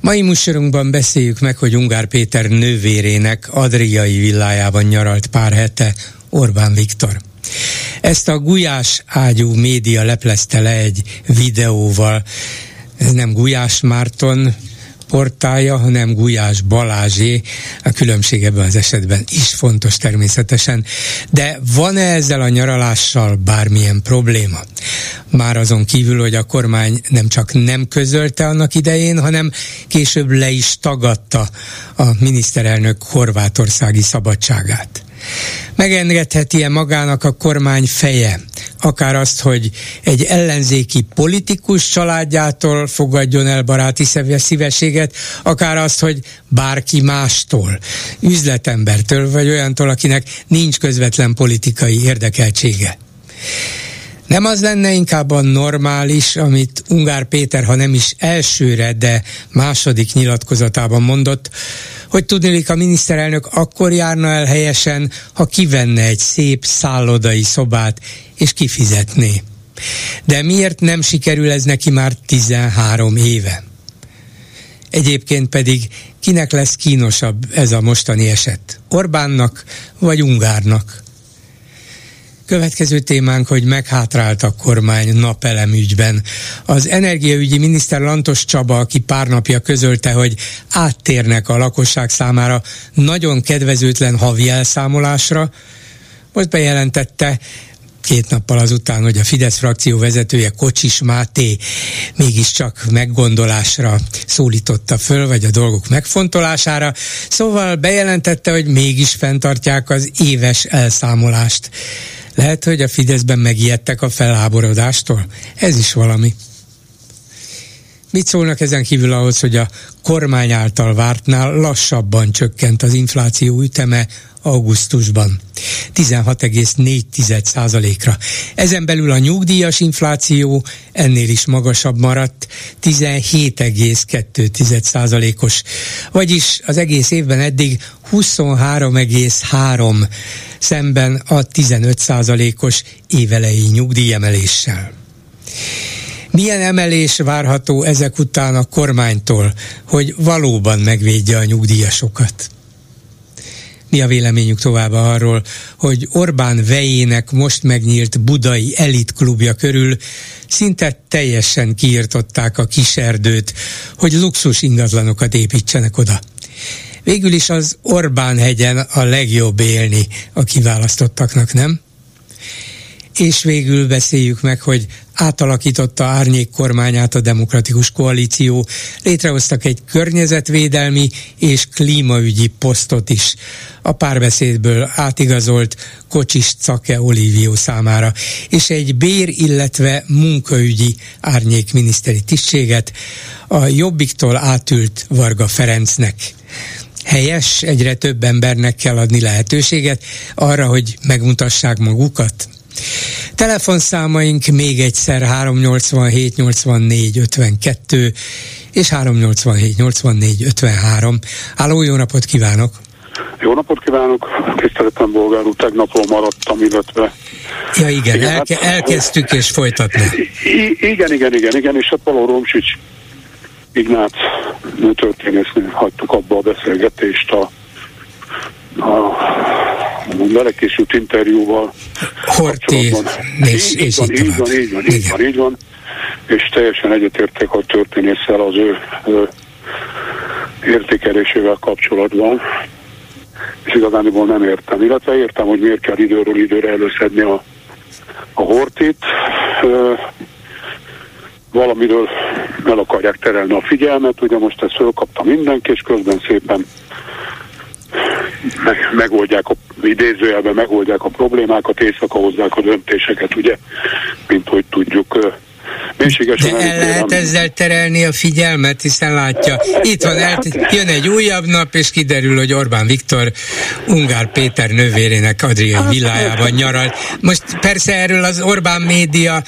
Mai műsorunkban beszéljük meg, hogy Ungár Péter nővérének Adriai villájában nyaralt pár hete Orbán Viktor. Ezt a Gulyás ágyú média leplezte le egy videóval. Ez nem Gulyás Márton portálja, hanem Gulyás Balázsé. A különbség ebben az esetben is fontos természetesen. De van-e ezzel a nyaralással bármilyen probléma? Már azon kívül, hogy a kormány nem csak nem közölte annak idején, hanem később le is tagadta a miniszterelnök horvátországi szabadságát. Megengedheti-e magának a kormány feje, akár azt, hogy egy ellenzéki politikus családjától fogadjon el baráti szívességet, akár azt, hogy bárki mástól, üzletembertől, vagy olyantól, akinek nincs közvetlen politikai érdekeltsége. Nem az lenne inkább a normális, amit Ungár Péter, ha nem is elsőre, de második nyilatkozatában mondott, hogy tudnélik a miniszterelnök akkor járna el helyesen, ha kivenne egy szép szállodai szobát és kifizetné. De miért nem sikerül ez neki már 13 éve? Egyébként pedig kinek lesz kínosabb ez a mostani eset? Orbánnak vagy Ungárnak? Következő témánk, hogy meghátrált a kormány napelemügyben. Az energiaügyi miniszter Lantos Csaba, aki pár napja közölte, hogy áttérnek a lakosság számára nagyon kedvezőtlen havi elszámolásra, most bejelentette, két nappal azután, hogy a Fidesz frakció vezetője Kocsis Máté mégiscsak meggondolásra szólította föl, vagy a dolgok megfontolására, szóval bejelentette, hogy mégis fenntartják az éves elszámolást. Lehet, hogy a Fideszben megijedtek a felháborodástól. Ez is valami. Mit szólnak ezen kívül ahhoz, hogy a kormány által vártnál lassabban csökkent az infláció üteme augusztusban 16,4%-ra. Ezen belül a nyugdíjas infláció ennél is magasabb maradt, 17,2%-os, vagyis az egész évben eddig 23,3 szemben a 15%-os évelei nyugdíjemeléssel. Milyen emelés várható ezek után a kormánytól, hogy valóban megvédje a nyugdíjasokat? Mi a véleményük tovább arról, hogy Orbán vejének most megnyílt budai elitklubja körül szinte teljesen kiirtották a kiserdőt, hogy luxus ingatlanokat építsenek oda. Végül is az Orbán hegyen a legjobb élni a kiválasztottaknak, nem? És végül beszéljük meg, hogy átalakította árnyék kormányát a demokratikus koalíció, létrehoztak egy környezetvédelmi és klímaügyi posztot is. A párbeszédből átigazolt Kocsis Cake Olivió számára, és egy bér, illetve munkaügyi árnyék miniszteri tisztséget a Jobbiktól átült Varga Ferencnek helyes, egyre több embernek kell adni lehetőséget arra, hogy megmutassák magukat? Telefonszámaink még egyszer 387 84 52 és 387 84 53. Háló, jó napot kívánok! Jó napot kívánok! Tiszteletem Bolgár úr, tegnapról maradtam, illetve... Ja igen, igen elke- hát, elkezdtük és folytatni. Igen, igen, igen, igen, és hát Paló Romsics Ignác történésznél hagytuk abba a beszélgetést a, a vele készült interjúval. Horti, és, és így, van, így, van, így van, így van, így van, és teljesen egyetértek a történésszel az ő, ő értékelésével kapcsolatban, és igazániból nem értem. Illetve értem, hogy miért kell időről időre előszedni a, a hortit, valamiről el akarják terelni a figyelmet, ugye most ezt fölkapta mindenki, és közben szépen meg, megoldják a idézőjelben megoldják a problémákat, éjszaka hozzák a döntéseket, ugye, mint hogy tudjuk De el lehet ezzel terelni a figyelmet, hiszen látja, itt van, el, jön egy újabb nap, és kiderül, hogy Orbán Viktor Ungár Péter nővérének Adriai villájában nyaral. Most persze erről az Orbán média,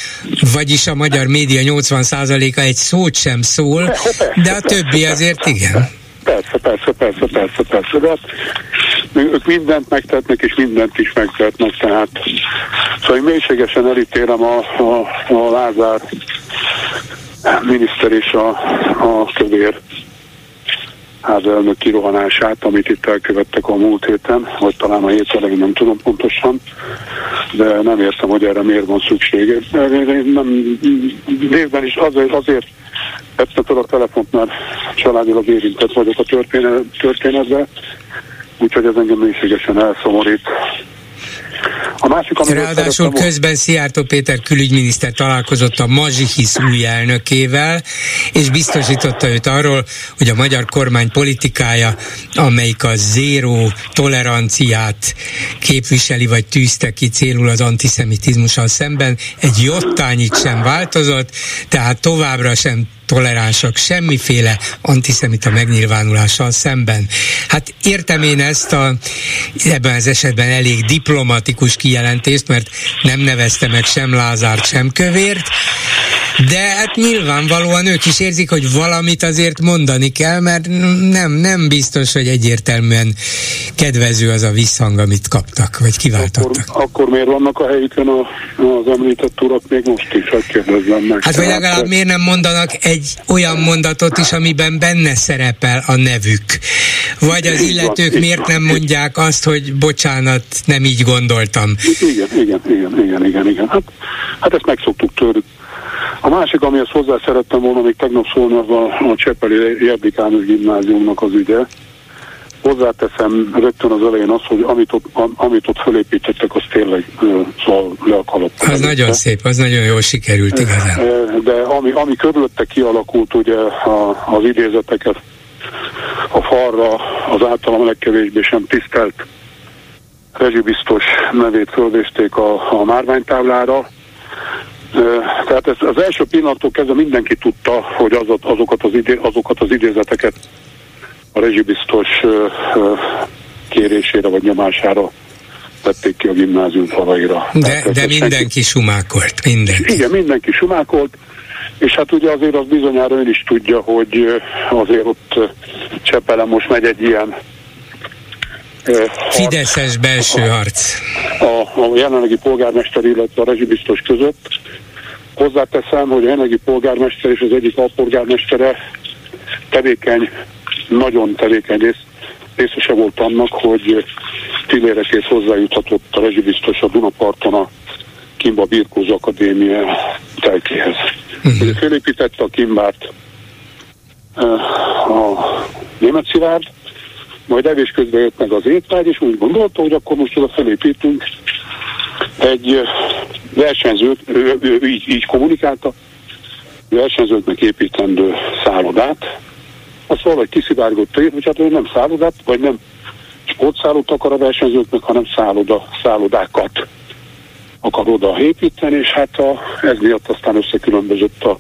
vagyis a magyar média 80%-a egy szót sem szól, de a többi azért igen. Persze, persze, persze, persze, persze, de hát ők mindent megtehetnek, és mindent is megtehetnek, tehát szóval én mélységesen elítélem a, a, a Lázár miniszter és a, a kövér házelnök kirohanását, amit itt elkövettek a múlt héten, vagy talán a hét nem tudom pontosan, de nem értem, hogy erre miért van szükség. Én nem, részben is azért, azért Tetszett a telefont, mert családilag érintett vagyok a történet, történetben, úgyhogy ez engem mélységesen elszomorít. A másik, Ráadásul szerettem, közben Szijjártó Péter külügyminiszter találkozott a Mazsihisz új elnökével, és biztosította őt arról, hogy a magyar kormány politikája, amelyik a zéró toleranciát képviseli, vagy tűzte ki célul az antiszemitizmussal szemben, egy jottányit sem változott, tehát továbbra sem toleránsak semmiféle antiszemita megnyilvánulással szemben. Hát értem én ezt a, ebben az esetben elég diplomatikus kijelentést, mert nem nevezte meg sem Lázárt, sem Kövért, de hát nyilvánvalóan ők is érzik, hogy valamit azért mondani kell, mert nem, nem biztos, hogy egyértelműen kedvező az a visszhang, amit kaptak, vagy kiváltottak. Akkor, akkor miért vannak a helyükön a, az említett urak még most is, hogy kérdezzem meg. Hát vagy legalább miért nem mondanak egy olyan mondatot is, amiben benne szerepel a nevük. Vagy az illetők miért nem mondják azt, hogy bocsánat, nem így gondoltam. Igen, igen, igen, igen, igen, igen. Hát, hát ezt megszoktuk tőlük a másik, amihez hozzá szerettem volna még tegnap szólni, az a, a Cseppeli Jerdikánus gimnáziumnak az ügye. Hozzáteszem rögtön az elején az, hogy amit ott, amit ott fölépítettek, az tényleg szóval le a kalap. Az előtte. nagyon szép, az nagyon jól sikerült igazán. De ami, ami körülötte kialakult, ugye a, az idézeteket a falra az általam legkevésbé sem tisztelt rezsibiztos nevét fölvézték a, a márványtáblára, tehát ez az első pillanattól kezdve mindenki tudta, hogy az, azokat, az idé, azokat az idézeteket a rezsibiztos kérésére vagy nyomására tették ki a gimnázium falaira. De, de mindenki senki... sumákolt, mindenki. Igen, mindenki sumákolt, és hát ugye azért az bizonyára ön is tudja, hogy azért ott Csepelen most megy egy ilyen Fideszes belső harc. A, a jelenlegi polgármester, illetve a rezsibiztos között, Hozzáteszem, hogy a jelenlegi polgármester és az egyik alpolgármestere tevékeny, nagyon tevékeny rész, részese volt annak, hogy Tillérekész hozzájuthatott a rezsibiztos a Dunaparton a Kimba Birkózó Akadémia telkéhez. Uh-huh. Ugye felépítette a Kimbárt eh, a német szilárd, majd evés közben jött meg az étvágy, és úgy gondolta, hogy akkor most oda felépítünk egy versenyzőt, ő, ő, ő így, így kommunikálta, versenyzőknek építendő szállodát, azt valahogy kiszivárgott ír, hogy hát ő nem szállodát, vagy nem sportszállót akar a versenyzőknek, hanem szálloda, szállodákat akar oda építeni, és hát a, ez miatt aztán összekülönbözött a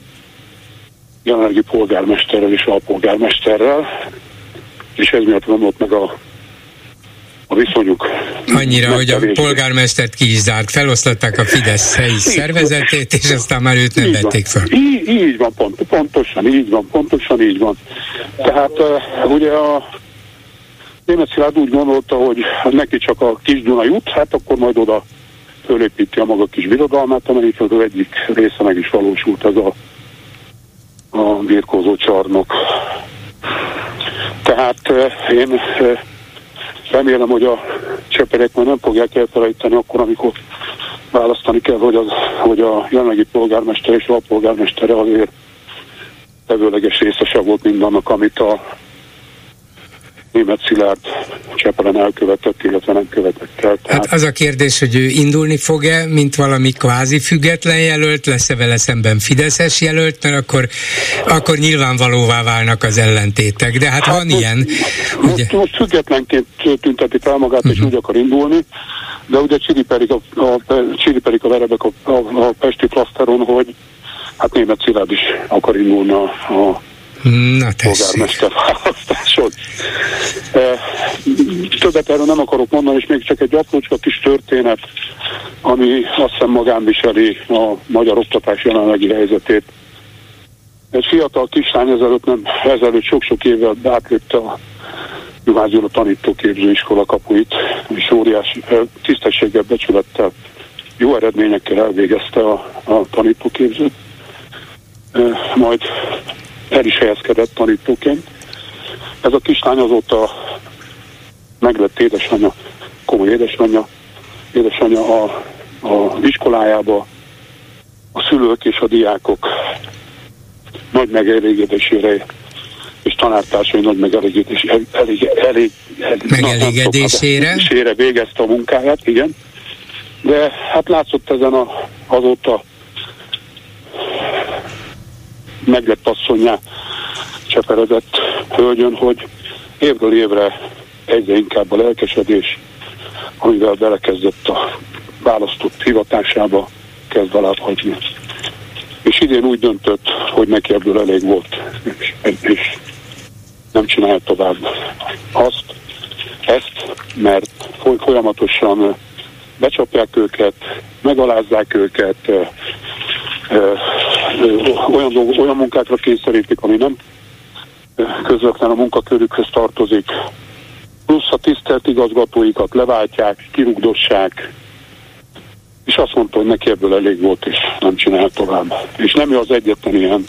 jelenlegi polgármesterrel és a polgármesterrel, és ez miatt gondolt meg a a viszonyuk. Annyira, hogy a polgármestert ki is zárt, feloszlatták a Fidesz helyi szervezetét, és aztán már őt nem így vették fel. Így, így van, pont, pontosan, így van, pontosan így van. Tehát uh, ugye a német Szilárd úgy gondolta, hogy neki csak a kis Duna jut, hát akkor majd oda fölépíti a maga kis birodalmát, amelyik az egyik része meg is valósult, ez a, a birkózó csarnok. Tehát én remélem, hogy a cseperek már nem fogják elfelejteni akkor, amikor választani kell, hogy, az, hogy a jelenlegi polgármester és a polgármestere azért tevőleges részese volt mindannak, amit a német Szilárd Csepelen elkövetett, illetve nem követett el. Tehát... Hát az a kérdés, hogy ő indulni fog-e, mint valami kvázi független jelölt, lesz-e vele szemben Fideszes jelölt, mert akkor, akkor nyilvánvalóvá válnak az ellentétek. De hát, hát van most, ilyen. Most, ugye? most függetlenként tünteti fel magát, uh-huh. és mhm. úgy akar indulni, de ugye csiliperik a, a, csiliperik a verebek a, a, a pesti klaszteron, hogy hát német Szilárd is akar indulni a, a Na, polgármester választáson. E, többet erről nem akarok mondani, és még csak egy aprócska kis történet, ami azt hiszem magán a magyar oktatás jelenlegi helyzetét. Egy fiatal kislány ezelőtt, nem, ezelőtt sok-sok évvel átlépte a Juhász Gyula tanítóképző iskola kapuit, és óriási tisztességgel, becsülettel, jó eredményekkel elvégezte a, a tanítóképzőt. Majd el is helyezkedett tanítóként. Ez a kislány azóta meglett édesanyja, komoly édesanyja, édesanyja a, a iskolájába, a szülők és a diákok nagy megelégedésére és tanártársai nagy megelégedés, elég, elég, elég, megelégedésére. Na, végezte a munkáját, igen. De hát látszott ezen a, azóta meglett asszonyá cseperedett hölgyön, hogy évről évre egyre inkább a lelkesedés, amivel belekezdett a választott hivatásába, kezd hagyni. És idén úgy döntött, hogy neki ebből elég volt, és, és nem csinálja tovább azt, ezt, mert folyamatosan becsapják őket, megalázzák őket, olyan, dolgok, olyan munkákra kényszerítik, ami nem közvetlen a munkakörükhöz tartozik, plusz a tisztelt igazgatóikat leváltják, kirugdossák, és azt mondta, hogy neki ebből elég volt, és nem csinál tovább. És nem ő az egyetlen ilyen,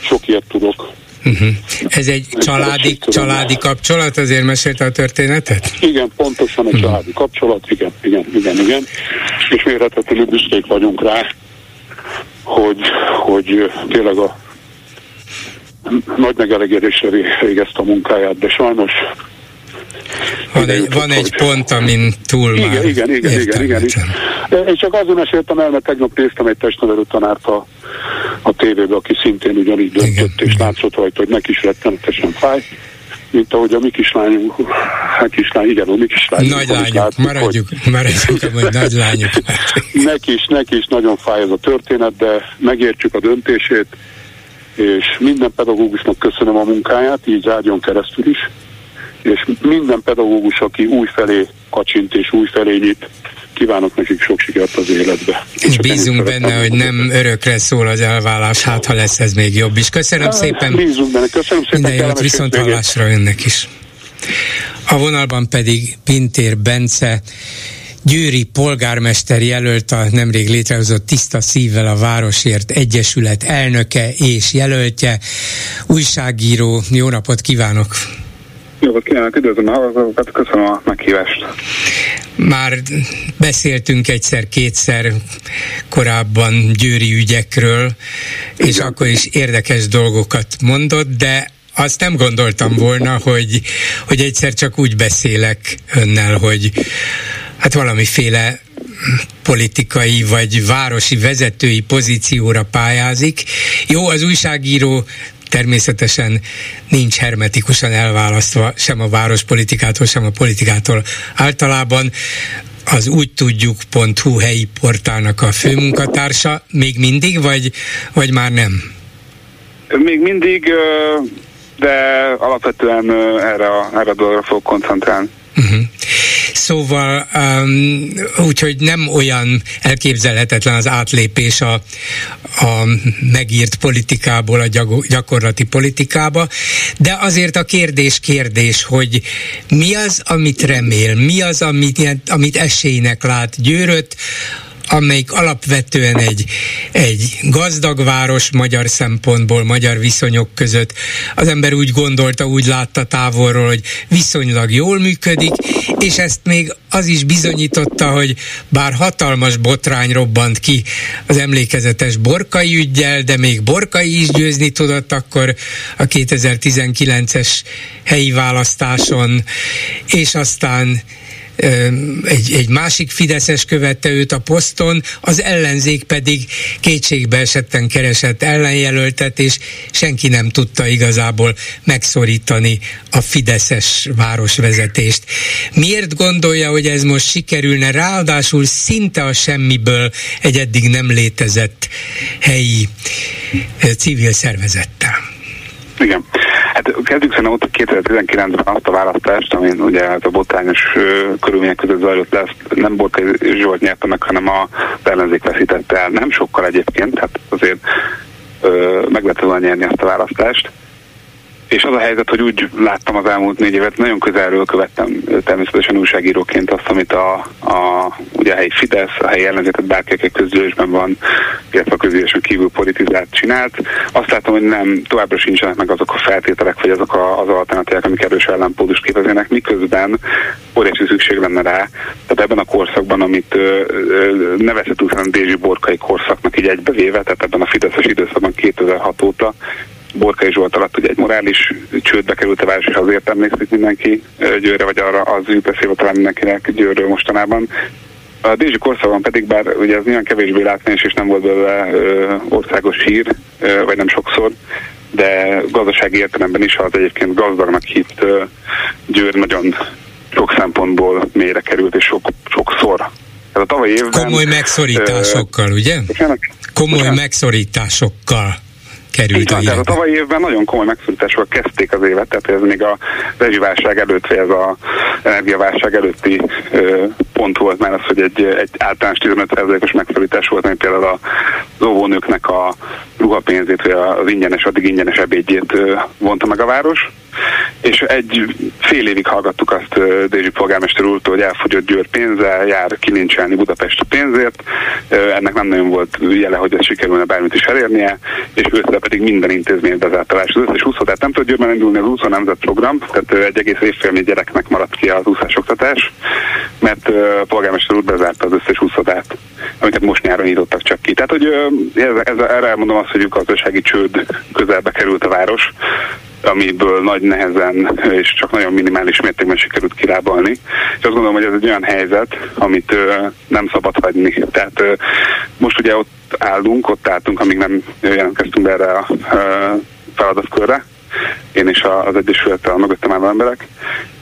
sok ilyet tudok. Uh-huh. Ez egy családi, családi kapcsolat, azért mesélte a történetet? Igen, pontosan egy uh-huh. családi kapcsolat, igen, igen, igen, igen. És mérhetetlenül büszkék vagyunk rá, hogy, hogy tényleg a nagy megelégedésre végezte a munkáját, de sajnos van egy, van egy hogy... pont, amin túl igen, már igen, igen, igen, igen, igen. Én csak azon meséltem el, mert tegnap néztem egy testnevelő tanárt a, a tévébe, aki szintén ugyanígy döntött, igen, és igen. látszott rajta, hogy neki is rettenetesen fáj mint ahogy a mi kislányunk, hát kislány, igen, a mi kislányunk. Nagy lányok, látjuk, maradjuk, hogy... maradjuk, hogy nagy lányok. neki, is, neki is nagyon fáj ez a történet, de megértjük a döntését, és minden pedagógusnak köszönöm a munkáját, így zárjon keresztül is, és minden pedagógus, aki új felé kacsint és új felé nyit, kívánok nekik sok sikert az életbe. És bízunk benne, hogy nem örökre szól az elvállás, hát ha lesz ez még jobb is. Köszönöm szépen. Bízunk benne, köszönöm szépen. Minden jót viszont hallásra önnek is. A vonalban pedig Pintér Bence, Győri polgármester jelölt a nemrég létrehozott Tiszta Szívvel a Városért Egyesület elnöke és jelöltje, újságíró. Jó napot kívánok! Jó kívánok, üdvözlöm a hallgatókat, köszönöm a meghívást. Már beszéltünk egyszer-kétszer korábban győri ügyekről, Igen. és akkor is érdekes dolgokat mondott, de azt nem gondoltam volna, hogy, hogy egyszer csak úgy beszélek önnel, hogy hát valamiféle politikai vagy városi vezetői pozícióra pályázik. Jó, az újságíró természetesen nincs hermetikusan elválasztva sem a várospolitikától, sem a politikától általában az úgy tudjuk.hu helyi portálnak a főmunkatársa még mindig, vagy, vagy már nem? Még mindig, de alapvetően erre a, erre a dologra fog koncentrálni. Uh-huh. Szóval um, úgyhogy nem olyan elképzelhetetlen az átlépés a, a megírt politikából a gyakorlati politikába, de azért a kérdés kérdés, hogy mi az, amit remél, mi az, amit, amit esélynek lát Győröt, amelyik alapvetően egy, egy gazdag város magyar szempontból, magyar viszonyok között. Az ember úgy gondolta, úgy látta távolról, hogy viszonylag jól működik, és ezt még az is bizonyította, hogy bár hatalmas botrány robbant ki az emlékezetes Borkai ügyjel, de még Borkai is győzni tudott akkor a 2019-es helyi választáson, és aztán egy, egy másik Fideszes követte őt a poszton, az ellenzék pedig kétségbe esetten keresett ellenjelöltet, és senki nem tudta igazából megszorítani a Fideszes városvezetést. Miért gondolja, hogy ez most sikerülne? Ráadásul szinte a semmiből egy eddig nem létezett helyi civil szervezettel. Igen. Hát kezdjük szerintem ott 2019-ben azt a választást, amin ugye hát a botrányos körülmények között zajlott le, nem Borkai Zsolt nyerte meg, hanem a ellenzék veszítette el. Nem sokkal egyébként, hát azért meg lehet volna nyerni azt a választást. És az a helyzet, hogy úgy láttam az elmúlt négy évet, nagyon közelről követtem természetesen újságíróként azt, amit a, a, ugye a helyi Fidesz, a helyi ellenzéket bárki, aki közgyűlésben van, illetve a közgyűlésen kívül politizált csinált. Azt látom, hogy nem, továbbra sincsenek meg azok a feltételek, vagy azok a, az alternatívák, amik erős ellenpódust képeznének, miközben óriási szükség lenne rá. Tehát ebben a korszakban, amit nevezhetünk szerintem Dézsi Borkai korszaknak így egybevéve, tehát ebben a Fideszes időszakban 2006 óta, Borkai Zsolt alatt ugye egy morális csődbe került a város, és azért emlékszik mindenki Győrre, vagy arra az jut eszébe talán mindenkinek Győrről mostanában. A Dézsi korszakban pedig, bár ugye ez nyilván kevésbé látványos, és nem volt belőle ö, országos hír, ö, vagy nem sokszor, de gazdasági értelemben is az egyébként gazdagnak hitt ö, Győr nagyon sok szempontból mélyre került, és sok, sokszor. Ez a tavalyi évben... Komoly megszorításokkal, ö, ugye? Komoly megszorításokkal került a tehát a tavalyi évben nagyon komoly megszorításokkal kezdték az évet, tehát ez még a rezsiválság előtt, vagy ez a energiaválság előtti ö, pont volt már az, hogy egy, egy általános 15%-os megszorítás volt, mint például az óvónőknek a ruhapénzét, vagy az ingyenes, addig ingyenes ebédjét vonta meg a város és egy fél évig hallgattuk azt Dézsi polgármester úrtól, hogy elfogyott Győr pénze, jár kilincselni Budapest pénzért, ennek nem nagyon volt jele, hogy ez sikerülne bármit is elérnie, és őszre pedig minden intézmény bezártalás. Az összes úszódát nem tud Győrben indulni az úszó nemzet program, tehát egy egész évfélnyi gyereknek maradt ki az úszásoktatás, mert a polgármester úr bezárta az összes úszodát, amiket most nyáron nyitottak csak ki. Tehát, hogy ez, ez, erre elmondom azt, hogy gazdasági csőd közelbe került a város, amiből nagy nehezen és csak nagyon minimális mértékben sikerült kirábalni. És azt gondolom, hogy ez egy olyan helyzet, amit ö, nem szabad hagyni. Tehát ö, most ugye ott állunk, ott álltunk, amíg nem jelentkeztünk erre a ö, feladatkörre, én és az Egyesülettel mögöttem álló emberek,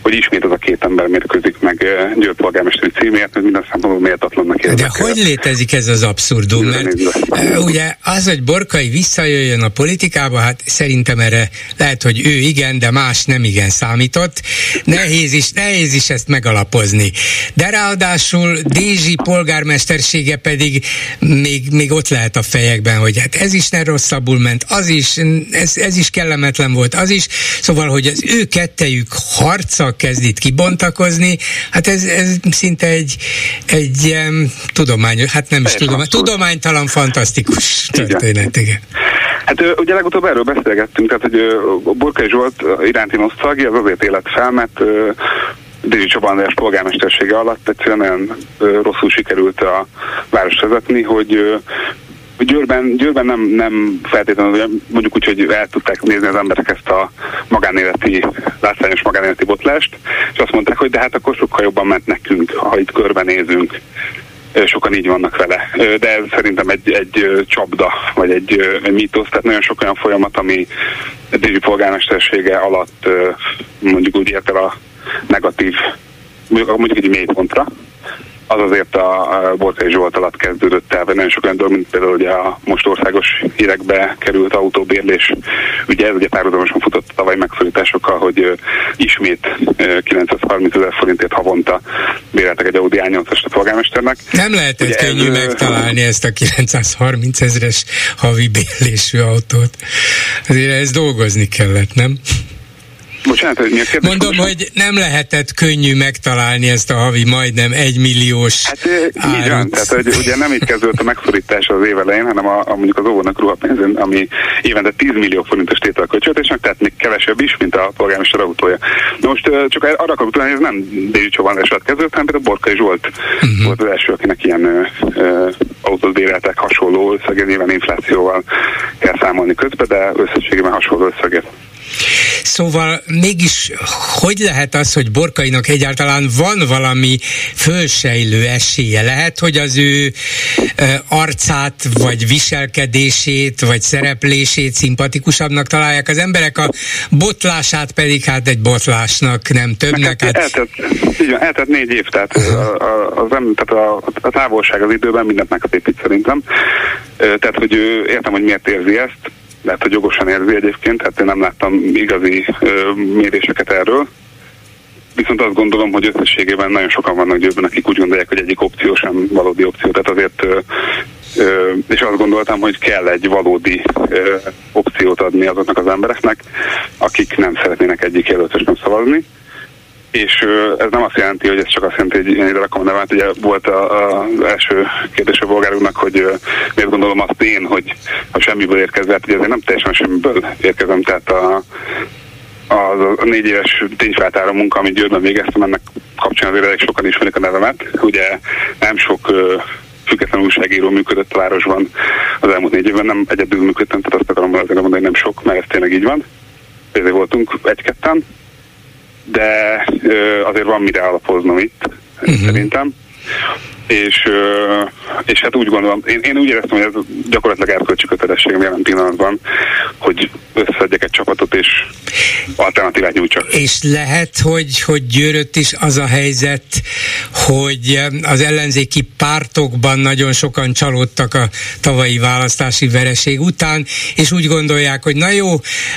hogy ismét az a két ember mérkőzik meg Győr polgármesteri címért, mert minden szempontból méltatlannak De hogy létezik ez az abszurdum? Mert ugye az, hogy Borkai visszajöjjön a politikába, hát szerintem erre lehet, hogy ő igen, de más nem igen számított. Nehéz is, nehéz is ezt megalapozni. De ráadásul Dézsi polgármestersége pedig még, még ott lehet a fejekben, hogy hát ez is ne rosszabbul ment, az is, ez, ez is kellemetlen volt, az is. Szóval, hogy az ő kettejük harca kezd itt kibontakozni, hát ez, ez szinte egy, egy um, tudományos, hát nem is tudomány, tudománytalan, fantasztikus történet, igen. Hát ugye legutóbb erről beszélgettünk, tehát hogy Burkai Zsolt iránti nosztalgia az azért élet fel, mert Dézsi Csaba András polgármestersége alatt egyszerűen nagyon rosszul sikerült a város vezetni, hogy Győrben, Győrben nem, nem feltétlenül, mondjuk úgy, hogy el tudták nézni az emberek ezt a magánéleti, látványos magánéleti botlást, és azt mondták, hogy de hát akkor sokkal jobban ment nekünk, ha itt körbenézünk. Sokan így vannak vele. De ez szerintem egy, egy csapda, vagy egy, egy mítosz, tehát nagyon sok olyan folyamat, ami Dézsi polgármestersége alatt mondjuk úgy ért el a negatív, mondjuk egy mélypontra, az azért a Borkai Zsolt alatt kezdődött el, vagy nagyon sok olyan dolog, mint például ugye a most országos hírekbe került autóbérlés. Ugye ez ugye párhuzamosan futott a tavaly megszorításokkal, hogy ismét 930 ezer forintért havonta béreltek egy Audi A8-ast a polgármesternek. Nem lehetett ugye könnyű ez, megtalálni ezt a 930 ezeres havi bérlésű autót. Azért ez dolgozni kellett, nem? Bocsánat, hogy mi a kérdés? Mondom, most? hogy nem lehetett könnyű megtalálni ezt a havi majdnem egymilliós Hát így van, tehát hogy ugye nem itt kezdődött a megszorítás az év elején, hanem a, a mondjuk az óvónak ruhapénzén, ami évente 10 millió forintos tétel költségvetésnek, tehát még kevesebb is, mint a polgármester autója. Na most csak arra akarok tudni, hogy ez nem Dézsi Csobán eset kezdődött, hanem például Borkai Zsolt uh-huh. volt az első, akinek ilyen ö, ö, autót béreltek hasonló összeget, nyilván inflációval kell számolni közben, de összességében hasonló összeget. Szóval mégis hogy lehet az, hogy Borkainak egyáltalán van valami fölsejlő esélye? Lehet, hogy az ő arcát, vagy viselkedését, vagy szereplését szimpatikusabbnak találják az emberek, a botlását pedig hát egy botlásnak, nem többnek. Hát... Így eltett négy év, tehát, a, a, az, tehát a, a távolság az időben mindent megszépít szerintem. Tehát, hogy értem, hogy miért érzi ezt, lehet, hogy jogosan érzi egyébként, hát én nem láttam igazi ö, méréseket erről. Viszont azt gondolom, hogy összességében nagyon sokan vannak győrben, akik úgy gondolják, hogy egyik opció sem valódi opció. Tehát azért, ö, ö, és azt gondoltam, hogy kell egy valódi ö, opciót adni azoknak az embereknek, akik nem szeretnének egyik jelöltös nem szavazni és ez nem azt jelenti, hogy ez csak azt jelenti, hogy én ide rakom a nevet. Ugye volt az első kérdés a bolgárunknak, hogy miért gondolom azt én, hogy ha semmiből érkezett, hogy ezért nem teljesen semmiből érkezem, tehát a, az a négy éves tényfeltáró munka, amit Győrben végeztem, ennek kapcsán azért elég sokan ismerik a nevemet. Ugye nem sok független újságíró működött a városban az elmúlt négy évben, nem egyedül működtem, tehát azt akarom azért mondani, hogy nem sok, mert ez tényleg így van. Ezért voltunk egy-ketten, de azért van mire alapoznom itt, uh-huh. szerintem. És, és hát úgy gondolom, én, én úgy éreztem, hogy ez gyakorlatilag erkölcsi kötelességem jelen pillanatban, hogy összeszedjek egy csapatot, és alternatívát nyújtsak. És lehet, hogy, hogy győrött is az a helyzet, hogy az ellenzéki pártokban nagyon sokan csalódtak a tavalyi választási vereség után, és úgy gondolják, hogy na jó,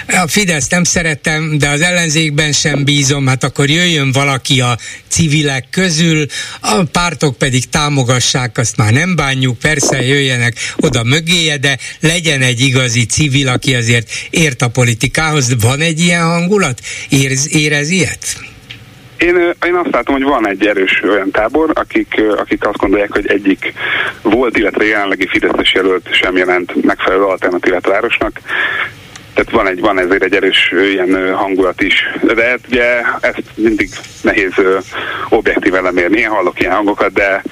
a Fidesz nem szeretem, de az ellenzékben sem bízom, hát akkor jöjjön valaki a civilek közül, a pártok pedig támogassák, azt már nem bánjuk, persze jöjjenek oda mögéje, de legyen egy igazi civil, aki azért ért a politikához. Van egy ilyen hangulat? Érez, érez ilyet? Én, én azt látom, hogy van egy erős olyan tábor, akik, akik azt gondolják, hogy egyik volt, illetve jelenlegi Fideszes jelölt sem jelent megfelelő alternatívát városnak. Tehát van, egy, van ezért egy erős ilyen hangulat is. De hát ugye ezt mindig nehéz objektíven lemérni. Én hallok ilyen hangokat, de